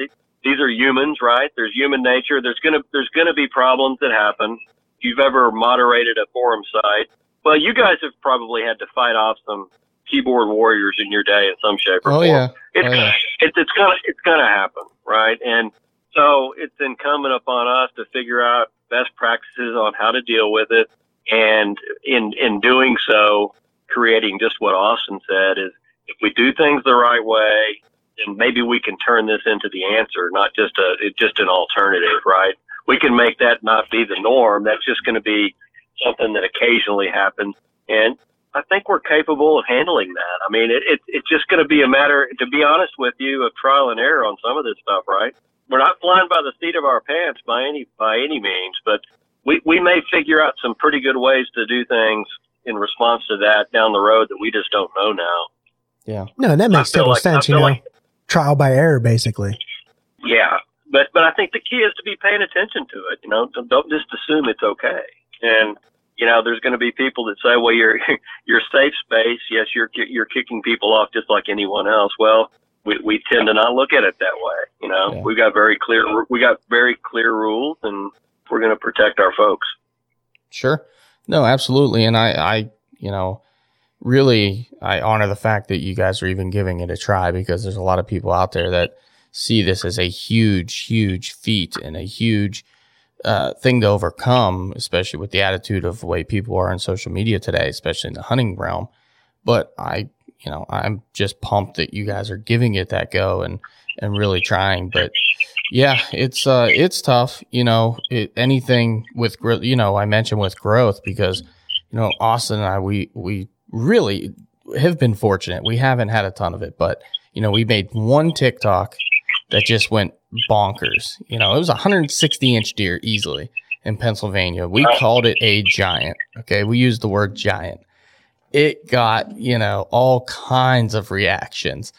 [SPEAKER 4] These are humans, right? There's human nature. There's gonna there's gonna be problems that happen. If you've ever moderated a forum site, well, you guys have probably had to fight off some keyboard warriors in your day in some shape or
[SPEAKER 3] oh,
[SPEAKER 4] form.
[SPEAKER 3] Yeah.
[SPEAKER 4] It's,
[SPEAKER 3] oh, yeah.
[SPEAKER 4] it's it's gonna it's gonna happen, right? And so it's incumbent upon us to figure out best practices on how to deal with it, and in in doing so, creating just what Austin said is if we do things the right way, then maybe we can turn this into the answer, not just a just an alternative, right? We can make that not be the norm. That's just going to be something that occasionally happens, and I think we're capable of handling that. I mean, it, it it's just going to be a matter, to be honest with you, of trial and error on some of this stuff, right? We're not flying by the seat of our pants by any by any means, but we we may figure out some pretty good ways to do things in response to that down the road that we just don't know now.
[SPEAKER 3] Yeah.
[SPEAKER 5] No, and that makes total
[SPEAKER 4] like- I
[SPEAKER 5] sense. You
[SPEAKER 4] feel
[SPEAKER 5] know,
[SPEAKER 4] like-
[SPEAKER 5] trial by error, basically.
[SPEAKER 4] Yeah, but but I think the key is to be paying attention to it. You know, don't, don't just assume it's okay. And you know, there's going to be people that say, "Well, you're you're safe space. Yes, you're you're kicking people off just like anyone else." Well, we we tend to not look at it that way. You know,
[SPEAKER 3] Yeah.
[SPEAKER 4] we got very clear we got very clear rules, and we're going to protect our folks.
[SPEAKER 3] Sure. No, absolutely. And I, I, you know, really, I honor the fact that you guys are even giving it a try because there's a lot of people out there that see this as a huge, huge feat and a huge uh, thing to overcome, especially with the attitude of the way people are on social media today, especially in the hunting realm. But I, you know, I'm just pumped that you guys are giving it that go and and really trying. But yeah, it's uh, it's tough. You know, it, anything with you know, I mentioned with growth because you know Austin and I we we really have been fortunate. We haven't had a ton of it, but you know, we made one TikTok that just went bonkers. You know, it was a 160 inch deer easily in Pennsylvania. We called it a giant. Okay, we used the word giant. It got you know all kinds of reactions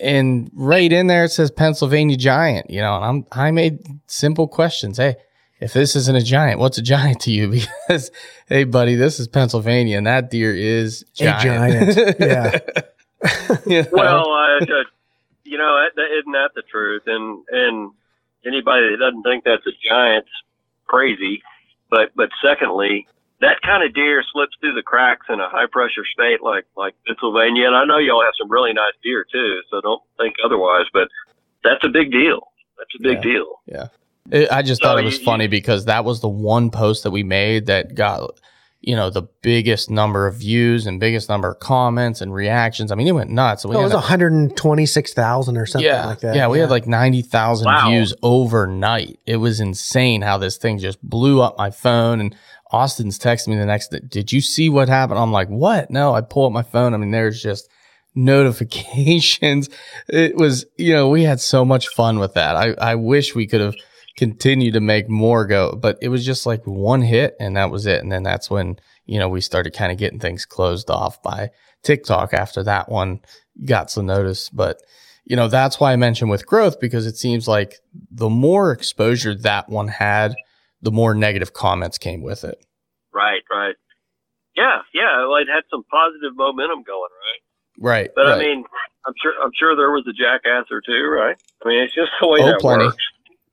[SPEAKER 3] and right in there it says Pennsylvania giant, you know, and I'm I made simple questions. Hey, if this isn't a giant, what's a giant to you? Because hey, buddy, this is Pennsylvania, and that deer is giant.
[SPEAKER 5] giant, yeah.
[SPEAKER 3] You know?
[SPEAKER 4] Well, uh, you know, that, that, isn't that the truth? And and anybody that doesn't think that's a giant's crazy. But but secondly, that kind of deer slips through the cracks in a high pressure state like like Pennsylvania. And I know y'all have some really nice deer too, so don't think otherwise. But that's a big deal. That's a big deal.
[SPEAKER 3] Yeah.
[SPEAKER 4] deal.
[SPEAKER 3] It- I just
[SPEAKER 4] So
[SPEAKER 3] thought it was
[SPEAKER 4] you-
[SPEAKER 3] funny because that was the one post that we made that got, you know, the biggest number of views and biggest number of comments and reactions. I mean, it went nuts. We
[SPEAKER 5] Oh, it was 126,000 or something
[SPEAKER 3] yeah,
[SPEAKER 5] like that.
[SPEAKER 3] Yeah, we had like 90,000
[SPEAKER 4] Wow.
[SPEAKER 3] views overnight. It was insane how this thing just blew up my phone. And Austin's texting me the next day, Did you see what happened? I'm like, What? No, I pull up my phone. I mean, there's just notifications. It was, you know, we had so much fun with that. I, I wish we could have continued to make more go, but it was just like one hit and that was it. And then that's when, you know, we started kind of getting things closed off by TikTok after that one got some notice. But, you know, that's why I mentioned with growth because it seems like the more exposure that one had, the more negative comments came with it.
[SPEAKER 4] Right, right. Yeah, yeah. Well, it had some positive momentum going, right?
[SPEAKER 3] Right.
[SPEAKER 4] But
[SPEAKER 3] right.
[SPEAKER 4] I mean, I'm sure I'm sure there was a jackass or two, right? I mean, it's just the way
[SPEAKER 3] Oh,
[SPEAKER 4] that
[SPEAKER 3] plenty.
[SPEAKER 4] works.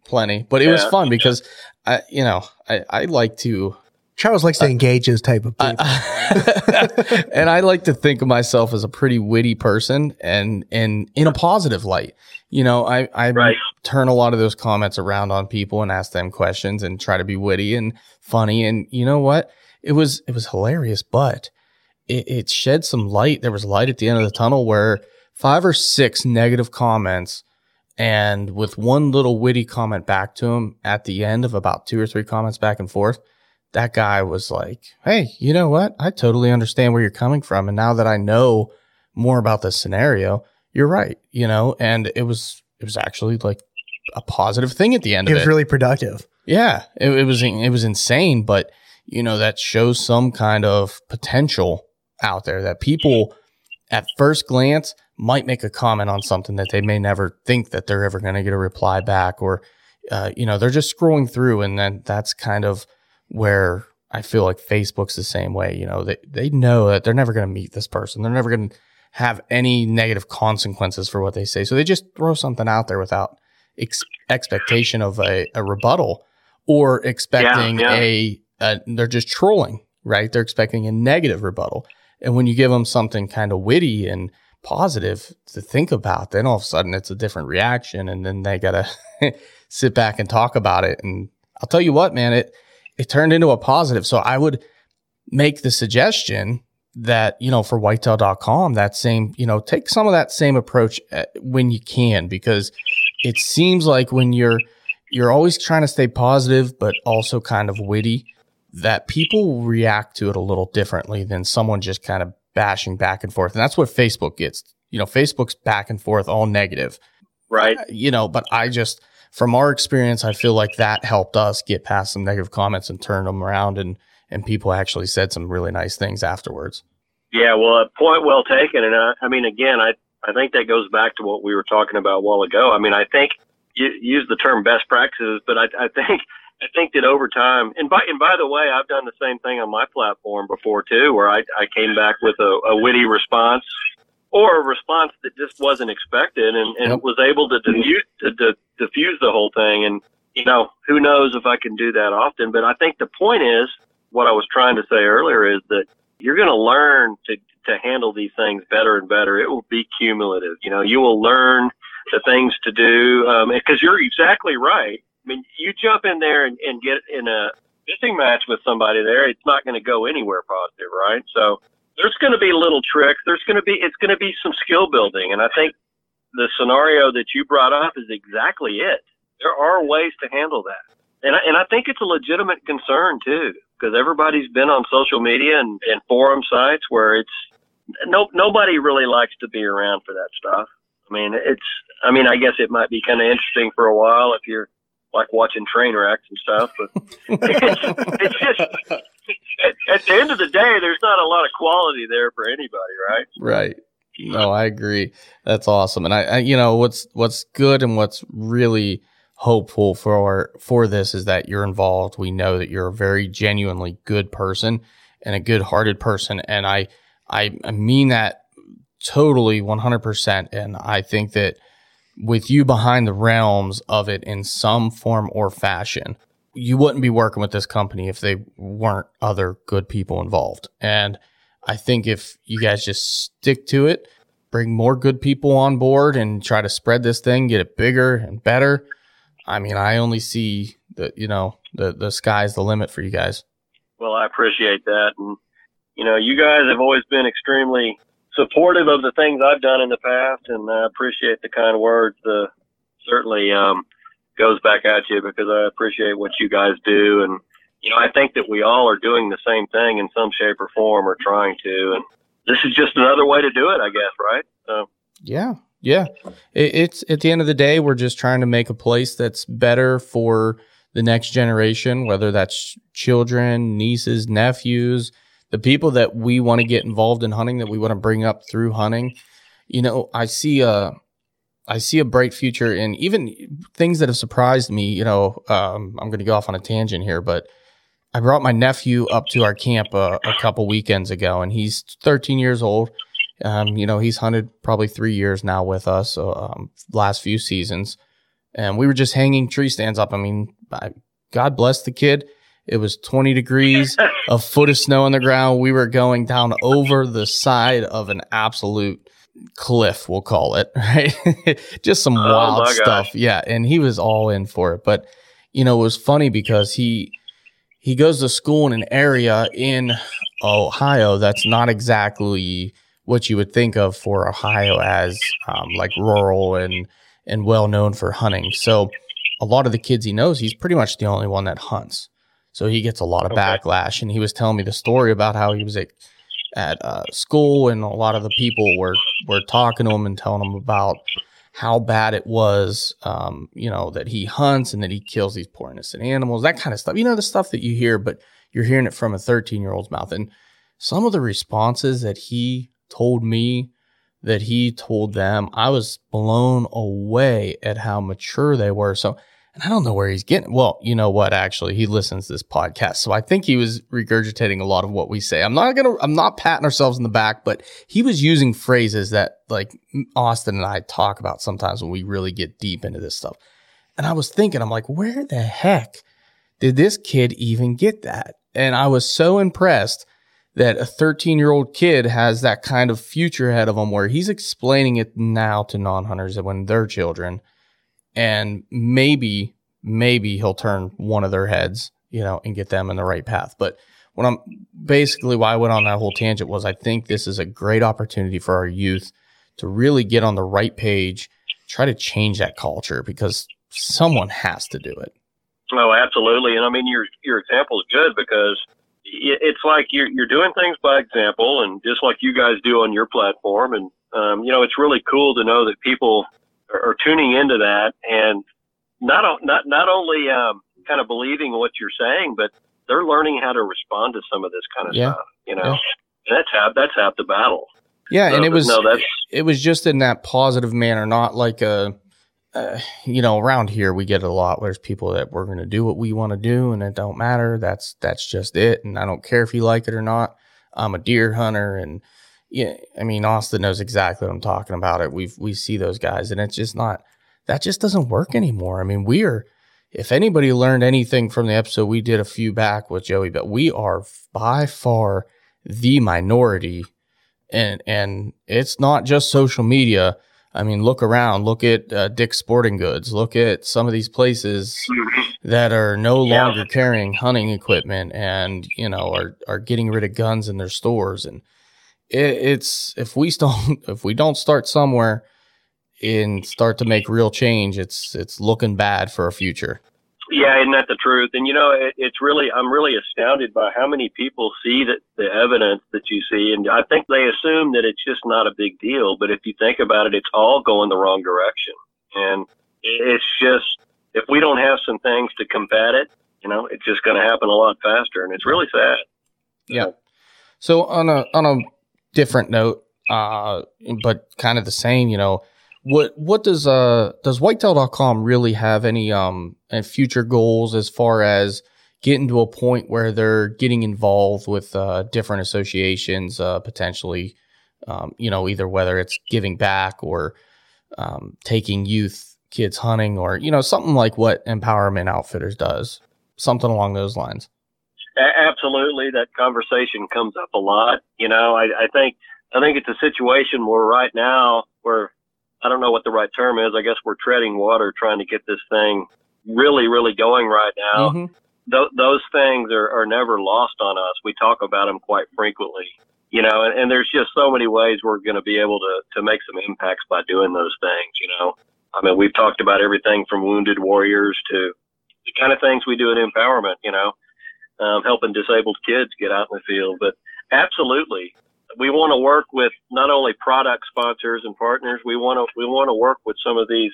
[SPEAKER 3] Plenty, but it was fun because I, you know, I, I like to,
[SPEAKER 5] Charles likes to engage those type of people.
[SPEAKER 3] I- and I like to think of myself as a pretty witty person and, and in a positive light. You know, I, I
[SPEAKER 4] Right.
[SPEAKER 3] turn a lot of those comments around on people and ask them questions and try to be witty and funny. And you know what? It was, it was hilarious, but it, it shed some light. There was light at the end of the tunnel where five or six negative comments and with one little witty comment back to him at the end of about two or three comments back and forth, that guy was like, Hey, you know what? I totally understand where you're coming from. And now that I know more about this scenario, you're right, you know, and it was, it was actually like a positive thing at the end
[SPEAKER 5] it
[SPEAKER 3] of
[SPEAKER 5] was
[SPEAKER 3] it.
[SPEAKER 5] really productive.
[SPEAKER 3] Yeah, it, it was it was insane, but you know that shows some kind of potential out there that people at first glance might make a comment on something that they may never think that they're ever going to get a reply back, or uh, you know they're just scrolling through, and then that's kind of where I feel like Facebook's the same way. You know they they know that they're never going to meet this person, they're never going to have any negative consequences for what they say, so they just throw something out there without ex- expectation of a, a rebuttal or expecting
[SPEAKER 4] yeah.
[SPEAKER 3] a, a they're just trolling right they're expecting a negative rebuttal and when you give them something kind of witty and positive to think about. Then all of a sudden it's a different reaction, and then they gotta sit back and talk about it. And I'll tell you what, man, it it turned into a positive. So I would make the suggestion that you know for whitetail.com that same you know take some of that same approach uh, when you can because it seems like when you're you're always trying to stay positive but also kind of witty that people react to it a little differently than someone just kind of bashing back and forth and that's what facebook gets you know facebook's back and forth all negative
[SPEAKER 4] Right.
[SPEAKER 3] Uh, you know but i just from our experience i feel like that helped us get past some negative comments and turn them around and and people actually said some really nice things afterwards
[SPEAKER 4] Yeah, well, a point well taken. And I, I mean, again, I, I think that goes back to what we were talking about a while ago. I mean, I think you use the term best practices, but I, I think, I think that over time, and by, and by the way, I've done the same thing on my platform before too, where I, I came back with a, a witty response or a response that just wasn't expected and, and
[SPEAKER 3] Yep.
[SPEAKER 4] was able to diffuse, to, to diffuse the whole thing. And, you know, who knows if I can do that often, but I think the point is what I was trying to say earlier is that you're going to learn to, to handle these things better and better. It will be cumulative. You know, you will learn the things to do, um, cause you're exactly right. I mean, you jump in there and, and get in a fishing match with somebody there, it's not going to go anywhere positive, right? So there's going to be little tricks. There's going to be, it's going to be some skill building. And I think the scenario that you brought up is exactly it. There are ways to handle that. And I, and I think it's a legitimate concern too, because everybody's been on social media and, and forum sites where it's no nobody really likes to be around for that stuff. I mean, it's I mean, I guess it might be kind of interesting for a while if you're like watching train wrecks and stuff, but it's, it's just at, at the end of the day, there's not a lot of quality there for anybody, right?
[SPEAKER 3] Right. No, I agree. That's awesome. And I, I, you know, what's what's good and what's really hopeful for for this is that you're involved. We know that you're a very genuinely good person and a good-hearted person, and I, I, I mean that totally 100%. And I think that with you behind the realms of it in some form or fashion, you wouldn't be working with this company if they weren't other good people involved. And I think if you guys just stick to it, bring more good people on board and try to spread this thing, get it bigger and better. I mean, I only see the, you know, the, the sky's the limit for you guys.
[SPEAKER 4] Well, I appreciate that. And, you know, you guys have always been extremely supportive of the things I've done in the past, and I appreciate the kind words. Uh, certainly um, goes back at you because I appreciate what you guys do. And, you know, I think that we all are doing the same thing in some shape or form or trying to. And this is just another way to do it, I guess, right? So,
[SPEAKER 3] Yeah. Yeah. It, it's at the end of the day, we're just trying to make a place that's better for the next generation, whether that's children, nieces, nephews, the people that we want to get involved in hunting, that we want to bring up through hunting. You know, I see a, I see a bright future in even things that have surprised me. You know, um, I'm going to go off on a tangent here, but I brought my nephew up to our camp a, a couple weekends ago, and he's 13 years old. Um, you know, he's hunted probably three years now with us, um, last few seasons. And we were just hanging tree stands up. I mean, I, God bless the kid. It was 20 degrees, a foot of snow on the ground. We were going down over the side of an absolute cliff, we'll call it, right? just some
[SPEAKER 4] Oh,
[SPEAKER 3] wild
[SPEAKER 4] my gosh.
[SPEAKER 3] stuff. Yeah. And he was all in for it. But, you know, it was funny because he, he goes to school in an area in Ohio that's not exactly what you would think of for Ohio as um, like rural and and well known for hunting. So a lot of the kids he knows, he's pretty much the only one that hunts. So he gets a lot of
[SPEAKER 4] Okay.
[SPEAKER 3] backlash. And he was telling me the story about how he was at at uh, school and a lot of the people were were talking to him and telling him about how bad it was, um, you know, that he hunts and that he kills these poor innocent animals, that kind of stuff. You know, the stuff that you hear, but you're hearing it from a 13 year old's mouth. And some of the responses that he told me, that he told them, I was blown away at how mature they were. So, and I don't know where he's getting. Well, you know what? Actually, he listens to this podcast, so I think he was regurgitating a lot of what we say. I'm not gonna. I'm not patting ourselves in the back, but he was using phrases that like Austin and I talk about sometimes when we really get deep into this stuff. And I was thinking, I'm like, where the heck did this kid even get that? And I was so impressed that a 13 year old kid has that kind of future ahead of him where he's explaining it now to non hunters when they're children. And maybe, maybe he'll turn one of their heads, you know, and get them in the right path. But what I'm basically why I went on that whole tangent was I think this is a great opportunity for our youth to really get on the right page, try to change that culture because someone has to do it.
[SPEAKER 4] Oh, absolutely. And I mean, your your example is good because it's like you're you're doing things by example, and just like you guys do on your platform. And um, you know, it's really cool to know that people are, are tuning into that and not not not only um, kind of believing what you're saying, but they're learning how to respond to some of this kind of
[SPEAKER 3] Yeah.
[SPEAKER 4] stuff. You know,
[SPEAKER 3] Yeah.
[SPEAKER 4] and that's half that's half the battle.
[SPEAKER 3] Yeah,
[SPEAKER 4] So,
[SPEAKER 3] and it was
[SPEAKER 4] no, that's
[SPEAKER 3] it was just in that positive manner, not like a, uh, you know, around here we get a lot. Where there's people that we're going to do what we want to do, and it don't matter. That's that's just it, and I don't care if you like it or not. I'm a deer hunter, and yeah, I mean Austin knows exactly what I'm talking about. It we we see those guys, and it's just not that just doesn't work anymore. I mean, we are. If anybody learned anything from the episode we did a few back with Joey, but we are by far the minority and and it's not just social media. I mean, look around. Look at uh, Dick's Sporting Goods. Look at some of these places that are no longer carrying hunting equipment, and you know are are getting rid of guns in their stores. And it, it's if we don't if we don't start somewhere and start to make real change, it's it's looking bad for our future.
[SPEAKER 4] Yeah, isn't that the truth? And you know, it, it's really I'm really astounded by how many people see that the evidence that you see, and I think they assume that it's just not a big deal. But if you think about it, it's all going the wrong direction, and it's just if we don't have some things to combat it, you know, it's just going to happen a lot faster, and it's really sad.
[SPEAKER 3] Yeah. So on a on a different note, uh, but kind of the same, you know, what what does uh does whitetail.com really have any um future goals as far as getting to a point where they're getting involved with uh, different associations, uh, potentially, um, you know, either whether it's giving back or um, taking youth kids hunting or you know something like what Empowerment Outfitters does, something along those lines.
[SPEAKER 4] Absolutely, that conversation comes up a lot. You know, I, I think I think it's a situation where right now we're I don't know what the right term is. I guess we're treading water trying to get this thing really, really going right now.
[SPEAKER 3] Mhm.
[SPEAKER 4] Th- those things are, are never lost on us. We talk about them quite frequently, you know, and, and there's just so many ways we're going to be able to, to make some impacts by doing those things, you know. I mean, we've talked about everything from wounded warriors to the kind of things we do at empowerment, you know, um, helping disabled kids get out in the field. But absolutely, we want to work with not only product sponsors and partners. We want to we want to work with some of these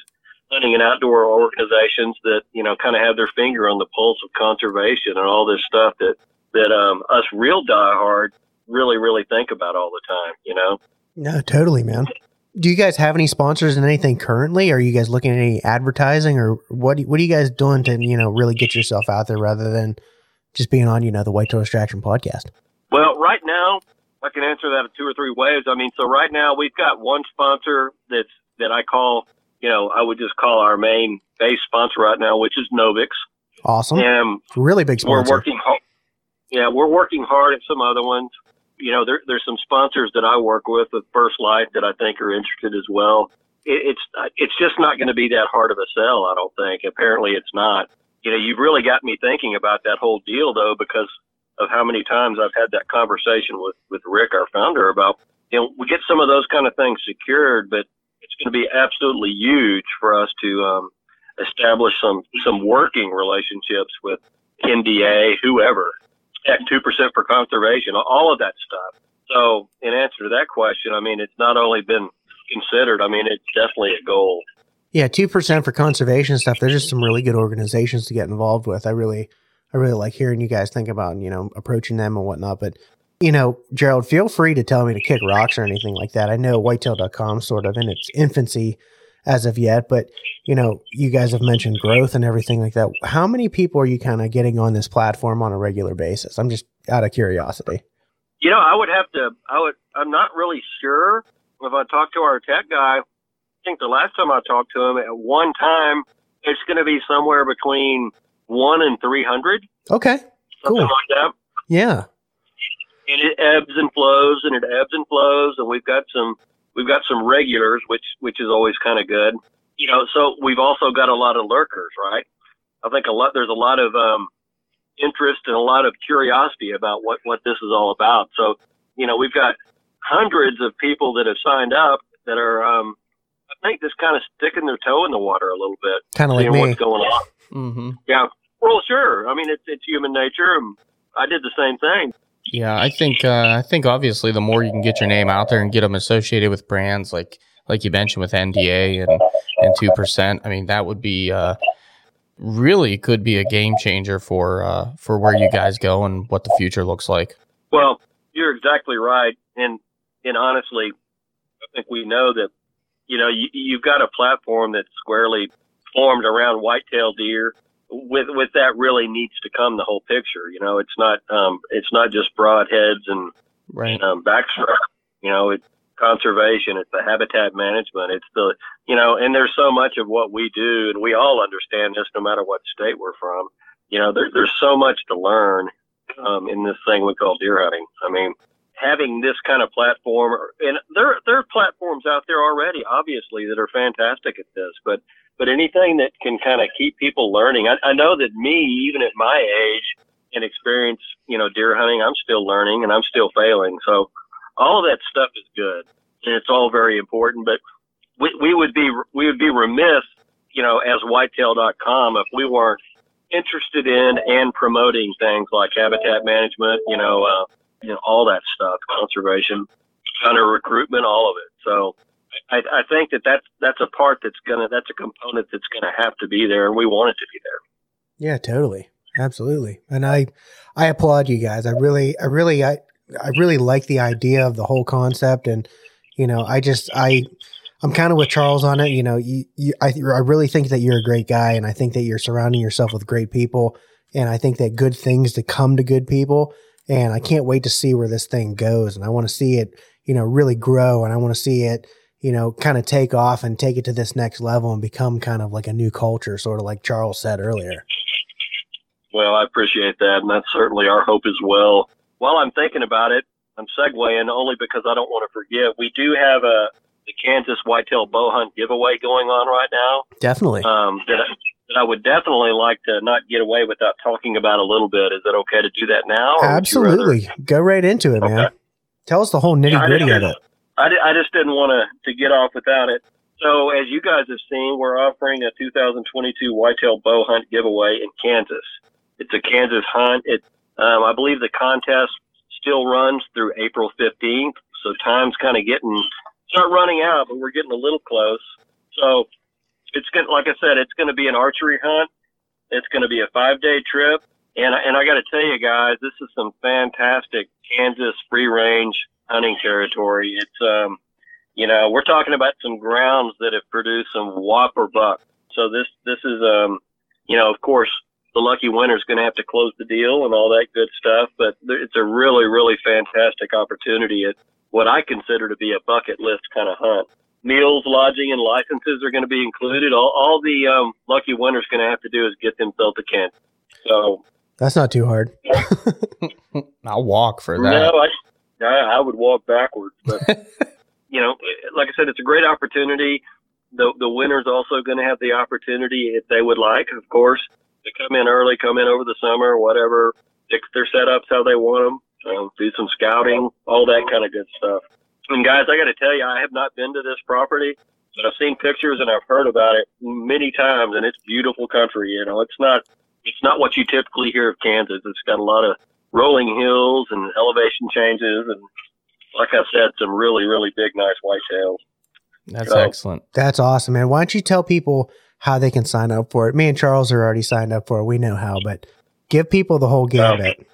[SPEAKER 4] hunting and outdoor organizations that you know kind of have their finger on the pulse of conservation and all this stuff that that um, us real diehard really really think about all the time. You know.
[SPEAKER 5] No, totally, man. Do you guys have any sponsors in anything currently? Are you guys looking at any advertising, or what? What are you guys doing to you know really get yourself out there rather than just being on you know the White Whitetail Distraction podcast?
[SPEAKER 4] Well, right now, I can answer that in two or three ways. I mean, so right now we've got one sponsor that's that I call, you know, I would just call our main base sponsor right now, which is Novix,
[SPEAKER 5] Awesome,
[SPEAKER 4] and
[SPEAKER 5] really big sponsor.
[SPEAKER 4] we're working. Hard, yeah, we're working hard at some other ones. You know, there, there's some sponsors that I work with with First Lite that I think are interested as well. It, it's it's just not going to be that hard of a sell, I don't think. Apparently, it's not. You know, you've really got me thinking about that whole deal though, because of how many times I've had that conversation with with Rick, our founder, about you know we get some of those kind of things secured, but it's going to be absolutely huge for us to um, establish some some working relationships with NDA, whoever, at two percent for conservation, all of that stuff. So, in answer to that question, I mean, it's not only been considered. I mean, it's definitely a goal.
[SPEAKER 5] Yeah, two percent for conservation stuff. There's just some really good organizations to get involved with. I really, I really like hearing you guys think about you know approaching them and whatnot. But you know, Jerald, feel free to tell me to kick rocks or anything like that. I know Whitetail.com sort of in its infancy as of yet, but you know, you guys have mentioned growth and everything like that. How many people are you kind of getting on this platform on a regular basis? I'm just out of curiosity.
[SPEAKER 4] You know, I would have to. I would. I'm not really sure if I talk to our tech guy. I think the last time I talked to him at one time, it's going to be somewhere between one and three hundred,
[SPEAKER 5] Okay,
[SPEAKER 4] something
[SPEAKER 5] Cool.
[SPEAKER 4] like that.
[SPEAKER 5] yeah.
[SPEAKER 4] and it ebbs and flows, and it ebbs and flows, and we've got some we've got some regulars, which which is always kind of good. You know, so we've also got a lot of lurkers, right? I think a lot there's a lot of um, interest and a lot of curiosity about what what this is all about. So, you know, we've got hundreds of people that have signed up that are, um, I think, just kind of sticking their toe in the water a little bit,
[SPEAKER 5] Kind of like me.
[SPEAKER 4] what's going on.
[SPEAKER 3] Mm-hmm.
[SPEAKER 4] Yeah. Well, sure. I mean, it's it's human nature. and I did the same thing.
[SPEAKER 3] Yeah, I think uh, I think obviously the more you can get your name out there and get them associated with brands like like you mentioned with NDA and and two percent. I mean, that would be uh, really could be a game changer for uh, for where you guys go and what the future looks like.
[SPEAKER 4] Well, you're exactly right, and and honestly, I think we know that you know you, you've got a platform that's squarely formed around whitetail deer. With with that really needs to come the whole picture. You know, it's not um, it's not just broadheads and
[SPEAKER 3] Right.
[SPEAKER 4] um, backstrap. You know, it's conservation, it's the habitat management, it's the, you know, and there's so much of what we do, and we all understand this no matter what state we're from. You know, there, there's so much to learn um, in this thing we call deer hunting. I mean, having this kind of platform, and there there are platforms out there already, obviously, that are fantastic at this, but but anything that can kind of keep people learning. I, I know that me, even at my age and experience, you know, deer hunting, I'm still learning and I'm still failing. So all of that stuff is good and it's all very important. But we, we would be we would be remiss, you know, as whitetail.com if we weren't interested in and promoting things like habitat management, you know, uh, you know, all that stuff, conservation, hunter recruitment, all of it. So I, I think that that's that's a part that's gonna that's a component that's gonna have to be there, and we want it to be there.
[SPEAKER 5] Yeah, totally. Absolutely. And I I applaud you guys. I really I really I I really like the idea of the whole concept and you know, I just I I'm kind of with Charles on it, you know, you, you I I really think that you're a great guy and I think that you're surrounding yourself with great people and I think that good things to come to good people and I can't wait to see where this thing goes and I want to see it, you know, really grow and I want to see it you know, kind of take off and take it to this next level and become kind of like a new culture, sort of like Charles said earlier.
[SPEAKER 4] Well, I appreciate that, and that's certainly our hope as well. While I'm thinking about it, I'm segueing only because I don't want to forget. We do have a the Kansas Whitetail Bow Hunt giveaway going on right now.
[SPEAKER 5] Definitely.
[SPEAKER 4] Um, that, that I would definitely like to not get away without talking about a little bit. Is it okay to do that now? rather-
[SPEAKER 5] Absolutely. Go right into it, man. Tell us the whole nitty gritty
[SPEAKER 4] Yeah, I
[SPEAKER 5] of
[SPEAKER 4] just-
[SPEAKER 5] it.
[SPEAKER 4] I, I just didn't want to, to get off without it. So, as you guys have seen, we're offering a 2022 whitetail bow hunt giveaway in Kansas. It's a Kansas hunt. It, um, I believe the contest still runs through April 15th. So time's kind of getting, it's not running out, but we're getting a little close. So it's going like I said, it's going to be an archery hunt. It's going to be a five day trip. And, and I got to tell you guys, this is some fantastic Kansas free range hunting territory. It's, um, you know, we're talking about some grounds that have produced some whopper buck. So this, this is, um, you know, of course, the lucky winner's going to have to close the deal and all that good stuff. But it's a really, really fantastic opportunity It's what I consider to be a bucket list kind of hunt. Meals, lodging, and licenses are going to be included. All, all the um, lucky winner's going to have to do is get themselves to Kent. So
[SPEAKER 5] That's not too hard.
[SPEAKER 3] I'll walk for that.
[SPEAKER 4] no, I, I I would walk backwards, but you know, like I said, it's a great opportunity. The the winner's also going to have the opportunity, if they would like, of course, to come in early, come in over the summer, whatever, fix their setups how they want them, um, do some scouting, all that kind of good stuff. And guys, I got to tell you, I have not been to this property, but I've seen pictures and I've heard about it many times, and it's beautiful country. You know, it's not it's not what you typically hear of Kansas. It's got a lot of rolling hills and elevation changes, and like I said, some really really big nice whitetails.
[SPEAKER 3] That's
[SPEAKER 4] So-
[SPEAKER 3] excellent.
[SPEAKER 5] That's awesome, man. Why don't you tell people how they can sign up for it? Me and Charles are already signed up for it. We know how, but give people the whole gambit.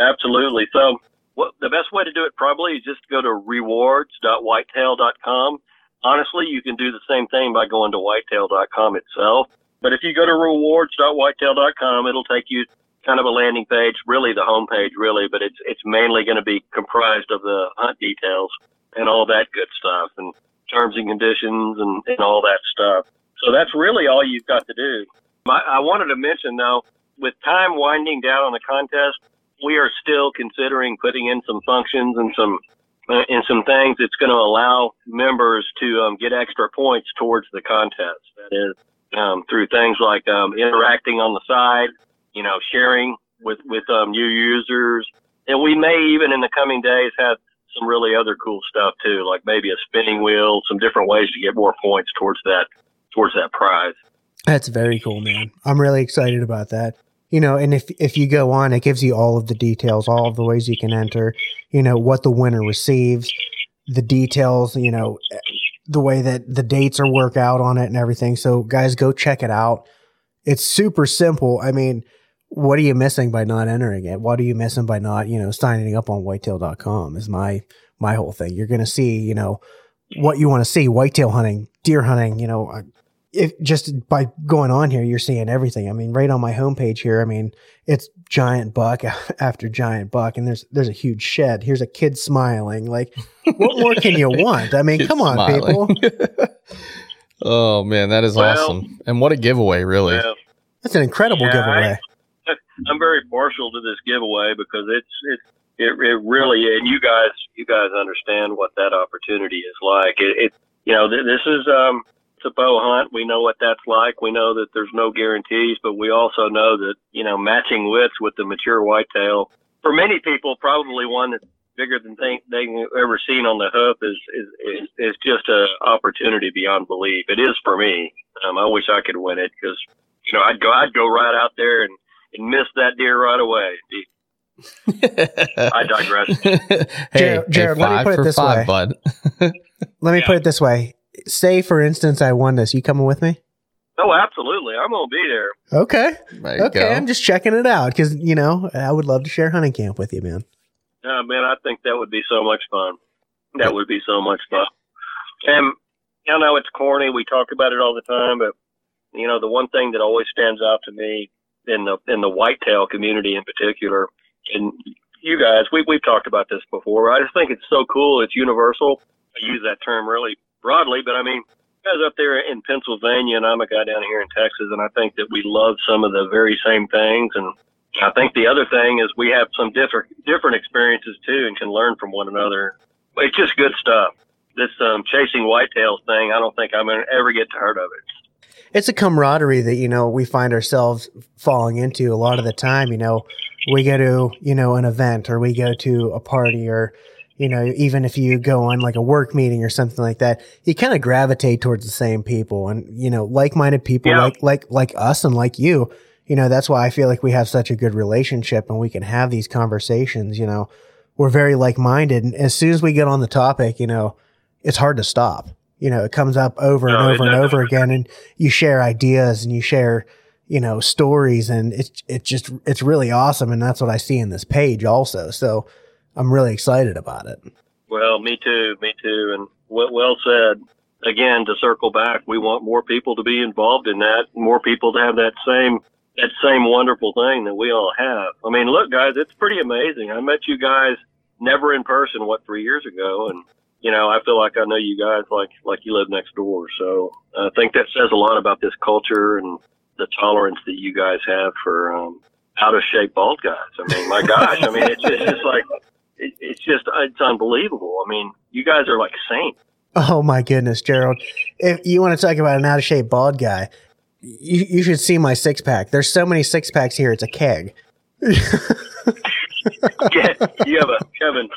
[SPEAKER 4] Absolutely. So, what, the best way to do it probably is just go to rewards.whitetail.com. Honestly, you can do the same thing by going to whitetail.com itself. But if you go to rewards.whitetail.com, it'll take you kind of a landing page, really the home page, really, but it's it's mainly going to be comprised of the hunt details and all that good stuff and terms and conditions and, and all that stuff. So that's really all you've got to do. I, I wanted to mention though, with time winding down on the contest, we are still considering putting in some functions and some uh, and some things that's going to allow members to um, get extra points towards the contest. That is um, through things like um, interacting on the side, you know, sharing with with um, new users, and we may even in the coming days have some really other cool stuff too, like maybe a spinning wheel, some different ways to get more points towards that towards that prize.
[SPEAKER 5] That's very cool, man. I'm really excited about that. You know, and if if you go on, it gives you all of the details, all of the ways you can enter. You know what the winner receives, the details. You know, the way that the dates are work out on it and everything. So, guys, go check it out. It's super simple. I mean, what are you missing by not entering it? What are you missing by not, you know, signing up on whitetail.com is my my whole thing. You're going to see, you know, what you want to see, whitetail hunting, deer hunting, you know, if just by going on here, you're seeing everything. I mean, right on my homepage here, I mean, it's giant buck after giant buck, and there's there's a huge shed. Here's a kid smiling. Like, what more can you want? I mean, come on, smiling. people.
[SPEAKER 3] oh man, that is well, awesome, and what a giveaway, really. Yeah.
[SPEAKER 5] That's an incredible yeah, giveaway.
[SPEAKER 4] I, I'm very partial to this giveaway because it's it's it, it really and you guys you guys understand what that opportunity is like. It, it you know th- this is um a bow hunt. We know what that's like. We know that there's no guarantees, but we also know that, you know, matching wits with the mature whitetail, for many people, probably one that's bigger than they, they've ever seen on the hoof is, is, is, is just an opportunity beyond belief. It is for me. Um, I wish I could win it because, you know, I'd go, I'd go right out there and, and miss that deer right away. I digress.
[SPEAKER 5] hey, Jared, Jared hey, let me put it this five, way. Bud. let me yeah. put it this way say for instance I won this, you coming with me?
[SPEAKER 4] Oh, absolutely. I'm gonna be there.
[SPEAKER 5] Okay. Okay. Go. I'm just checking it out because you know I would love to share hunting camp with you, man.
[SPEAKER 4] Yeah, man. I think that would be so much fun. That would be so much fun. And I know it's corny. We talk about it all the time, but you know the one thing that always stands out to me in the in the whitetail community in particular, and you guys, we we've talked about this before. I just think it's so cool. It's universal. I use that term really broadly, but I mean, guys up there in Pennsylvania, and I'm a guy down here in Texas, and I think that we love some of the very same things. And I think the other thing is we have some different different experiences too, and can learn from one another. It's just good stuff. This um, chasing whitetails thing, I don't think I'm gonna ever get tired of it
[SPEAKER 5] it's a camaraderie that you know we find ourselves falling into a lot of the time you know we go to you know an event or we go to a party or you know, even if you go on like a work meeting or something like that, you kind of gravitate towards the same people and, you know, like-minded people yeah. like, like, like us and like you, you know, that's why I feel like we have such a good relationship and we can have these conversations, you know, we're very like-minded. And as soon as we get on the topic, you know, it's hard to stop. You know, it comes up over no, and over and over again and you share ideas and you share, you know, stories and it's, it's just, it's really awesome. And that's what I see in this page also. So, I'm really excited about it.
[SPEAKER 4] Well, me too, me too. And well said. Again, to circle back, we want more people to be involved in that, more people to have that same that same wonderful thing that we all have. I mean, look, guys, it's pretty amazing. I met you guys never in person, what three years ago, and you know, I feel like I know you guys like like you live next door. So I think that says a lot about this culture and the tolerance that you guys have for um, out of shape bald guys. I mean, my gosh, I mean, it's it's just like it, it's just it's unbelievable. I mean, you guys are like saints.
[SPEAKER 5] Oh my goodness, Jerald! If you want to talk about an out of shape bald guy, you you should see my six pack. There's so many six packs here; it's a keg.
[SPEAKER 4] yeah, you have a Kevin.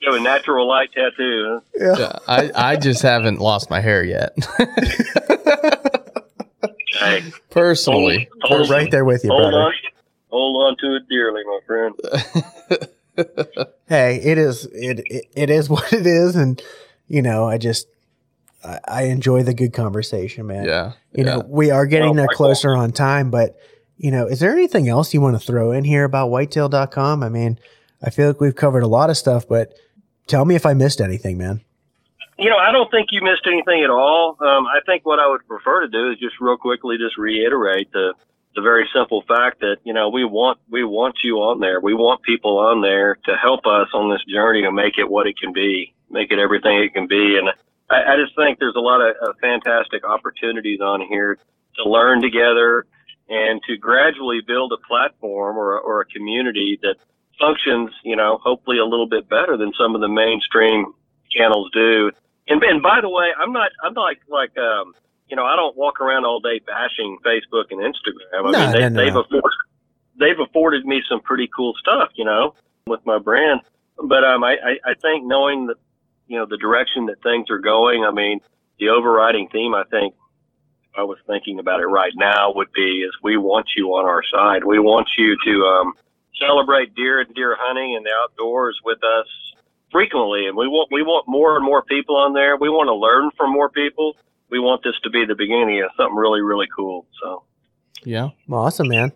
[SPEAKER 4] You have a natural light tattoo.
[SPEAKER 3] Huh? Yeah. I I just haven't lost my hair yet.
[SPEAKER 4] hey,
[SPEAKER 3] personally,
[SPEAKER 5] hold, hold, right there with you,
[SPEAKER 4] hold
[SPEAKER 5] brother.
[SPEAKER 4] On, hold on to it dearly, my friend
[SPEAKER 5] hey, it is it, it, it is what it is, and you know, I just I, I enjoy the good conversation, man.
[SPEAKER 3] Yeah,
[SPEAKER 5] you
[SPEAKER 3] yeah.
[SPEAKER 5] know, we are getting well, there closer on time, but you know, is there anything else you want to throw in here about whitetail.com? I mean, I feel like we've covered a lot of stuff, but tell me if I missed anything, man.
[SPEAKER 4] You know, I don't think you missed anything at all. Um, I think what I would prefer to do is just real quickly just reiterate the the very simple fact that you know we want we want you on there. We want people on there to help us on this journey to make it what it can be, make it everything it can be. And I, I just think there's a lot of, of fantastic opportunities on here to learn together and to gradually build a platform or, or a community that functions, you know, hopefully a little bit better than some of the mainstream channels do. And, and by the way, I'm not, I'm not like, like, um, you know, I don't walk around all day bashing Facebook and Instagram. I
[SPEAKER 5] No,
[SPEAKER 4] mean, they,
[SPEAKER 5] no, no,
[SPEAKER 4] they've afforded, they've afforded me some pretty cool stuff, you know, with my brand. But, um, I, I, I think knowing that, you know, the direction that things are going, I mean, the overriding theme, I think, I was thinking about it right now would be is we want you on our side. We want you to, um, celebrate deer and deer hunting and the outdoors with us frequently. And we want, we want more and more people on there. We want to learn from more people. We want this to be the beginning of something really, really cool. So
[SPEAKER 3] Yeah.
[SPEAKER 5] Awesome, man.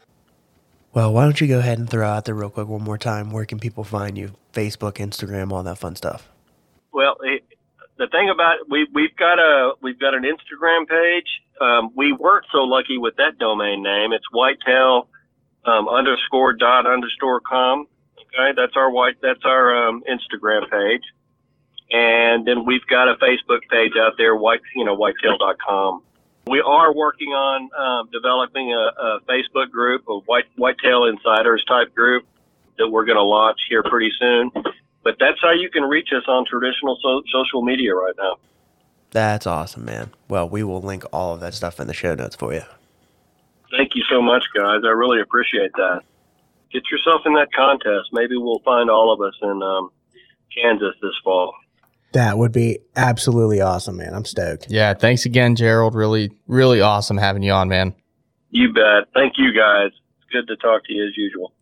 [SPEAKER 2] Well, why don't you go ahead and throw out there real quick one more time? Where can people find you? Facebook, Instagram, all that fun stuff.
[SPEAKER 4] Well, it, the thing about it, we we've got a we've got an Instagram page. Um, we weren't so lucky with that domain name. It's whitetail um, underscore dot underscore com. Okay, that's our white that's our um, Instagram page, and then we've got a Facebook page out there, white you know whitetail.com. We are working on um, developing a, a Facebook group, a white whitetail insiders type group that we're going to launch here pretty soon but that's how you can reach us on traditional so- social media right now.
[SPEAKER 2] That's awesome, man. Well, we will link all of that stuff in the show notes for you.
[SPEAKER 4] Thank you so much, guys. I really appreciate that. Get yourself in that contest. Maybe we'll find all of us in um, Kansas this fall.
[SPEAKER 5] That would be absolutely awesome, man. I'm stoked.
[SPEAKER 3] Yeah. Thanks again, Jerald. Really, really awesome having you on, man.
[SPEAKER 4] You bet. Thank you, guys. It's good to talk to you as usual.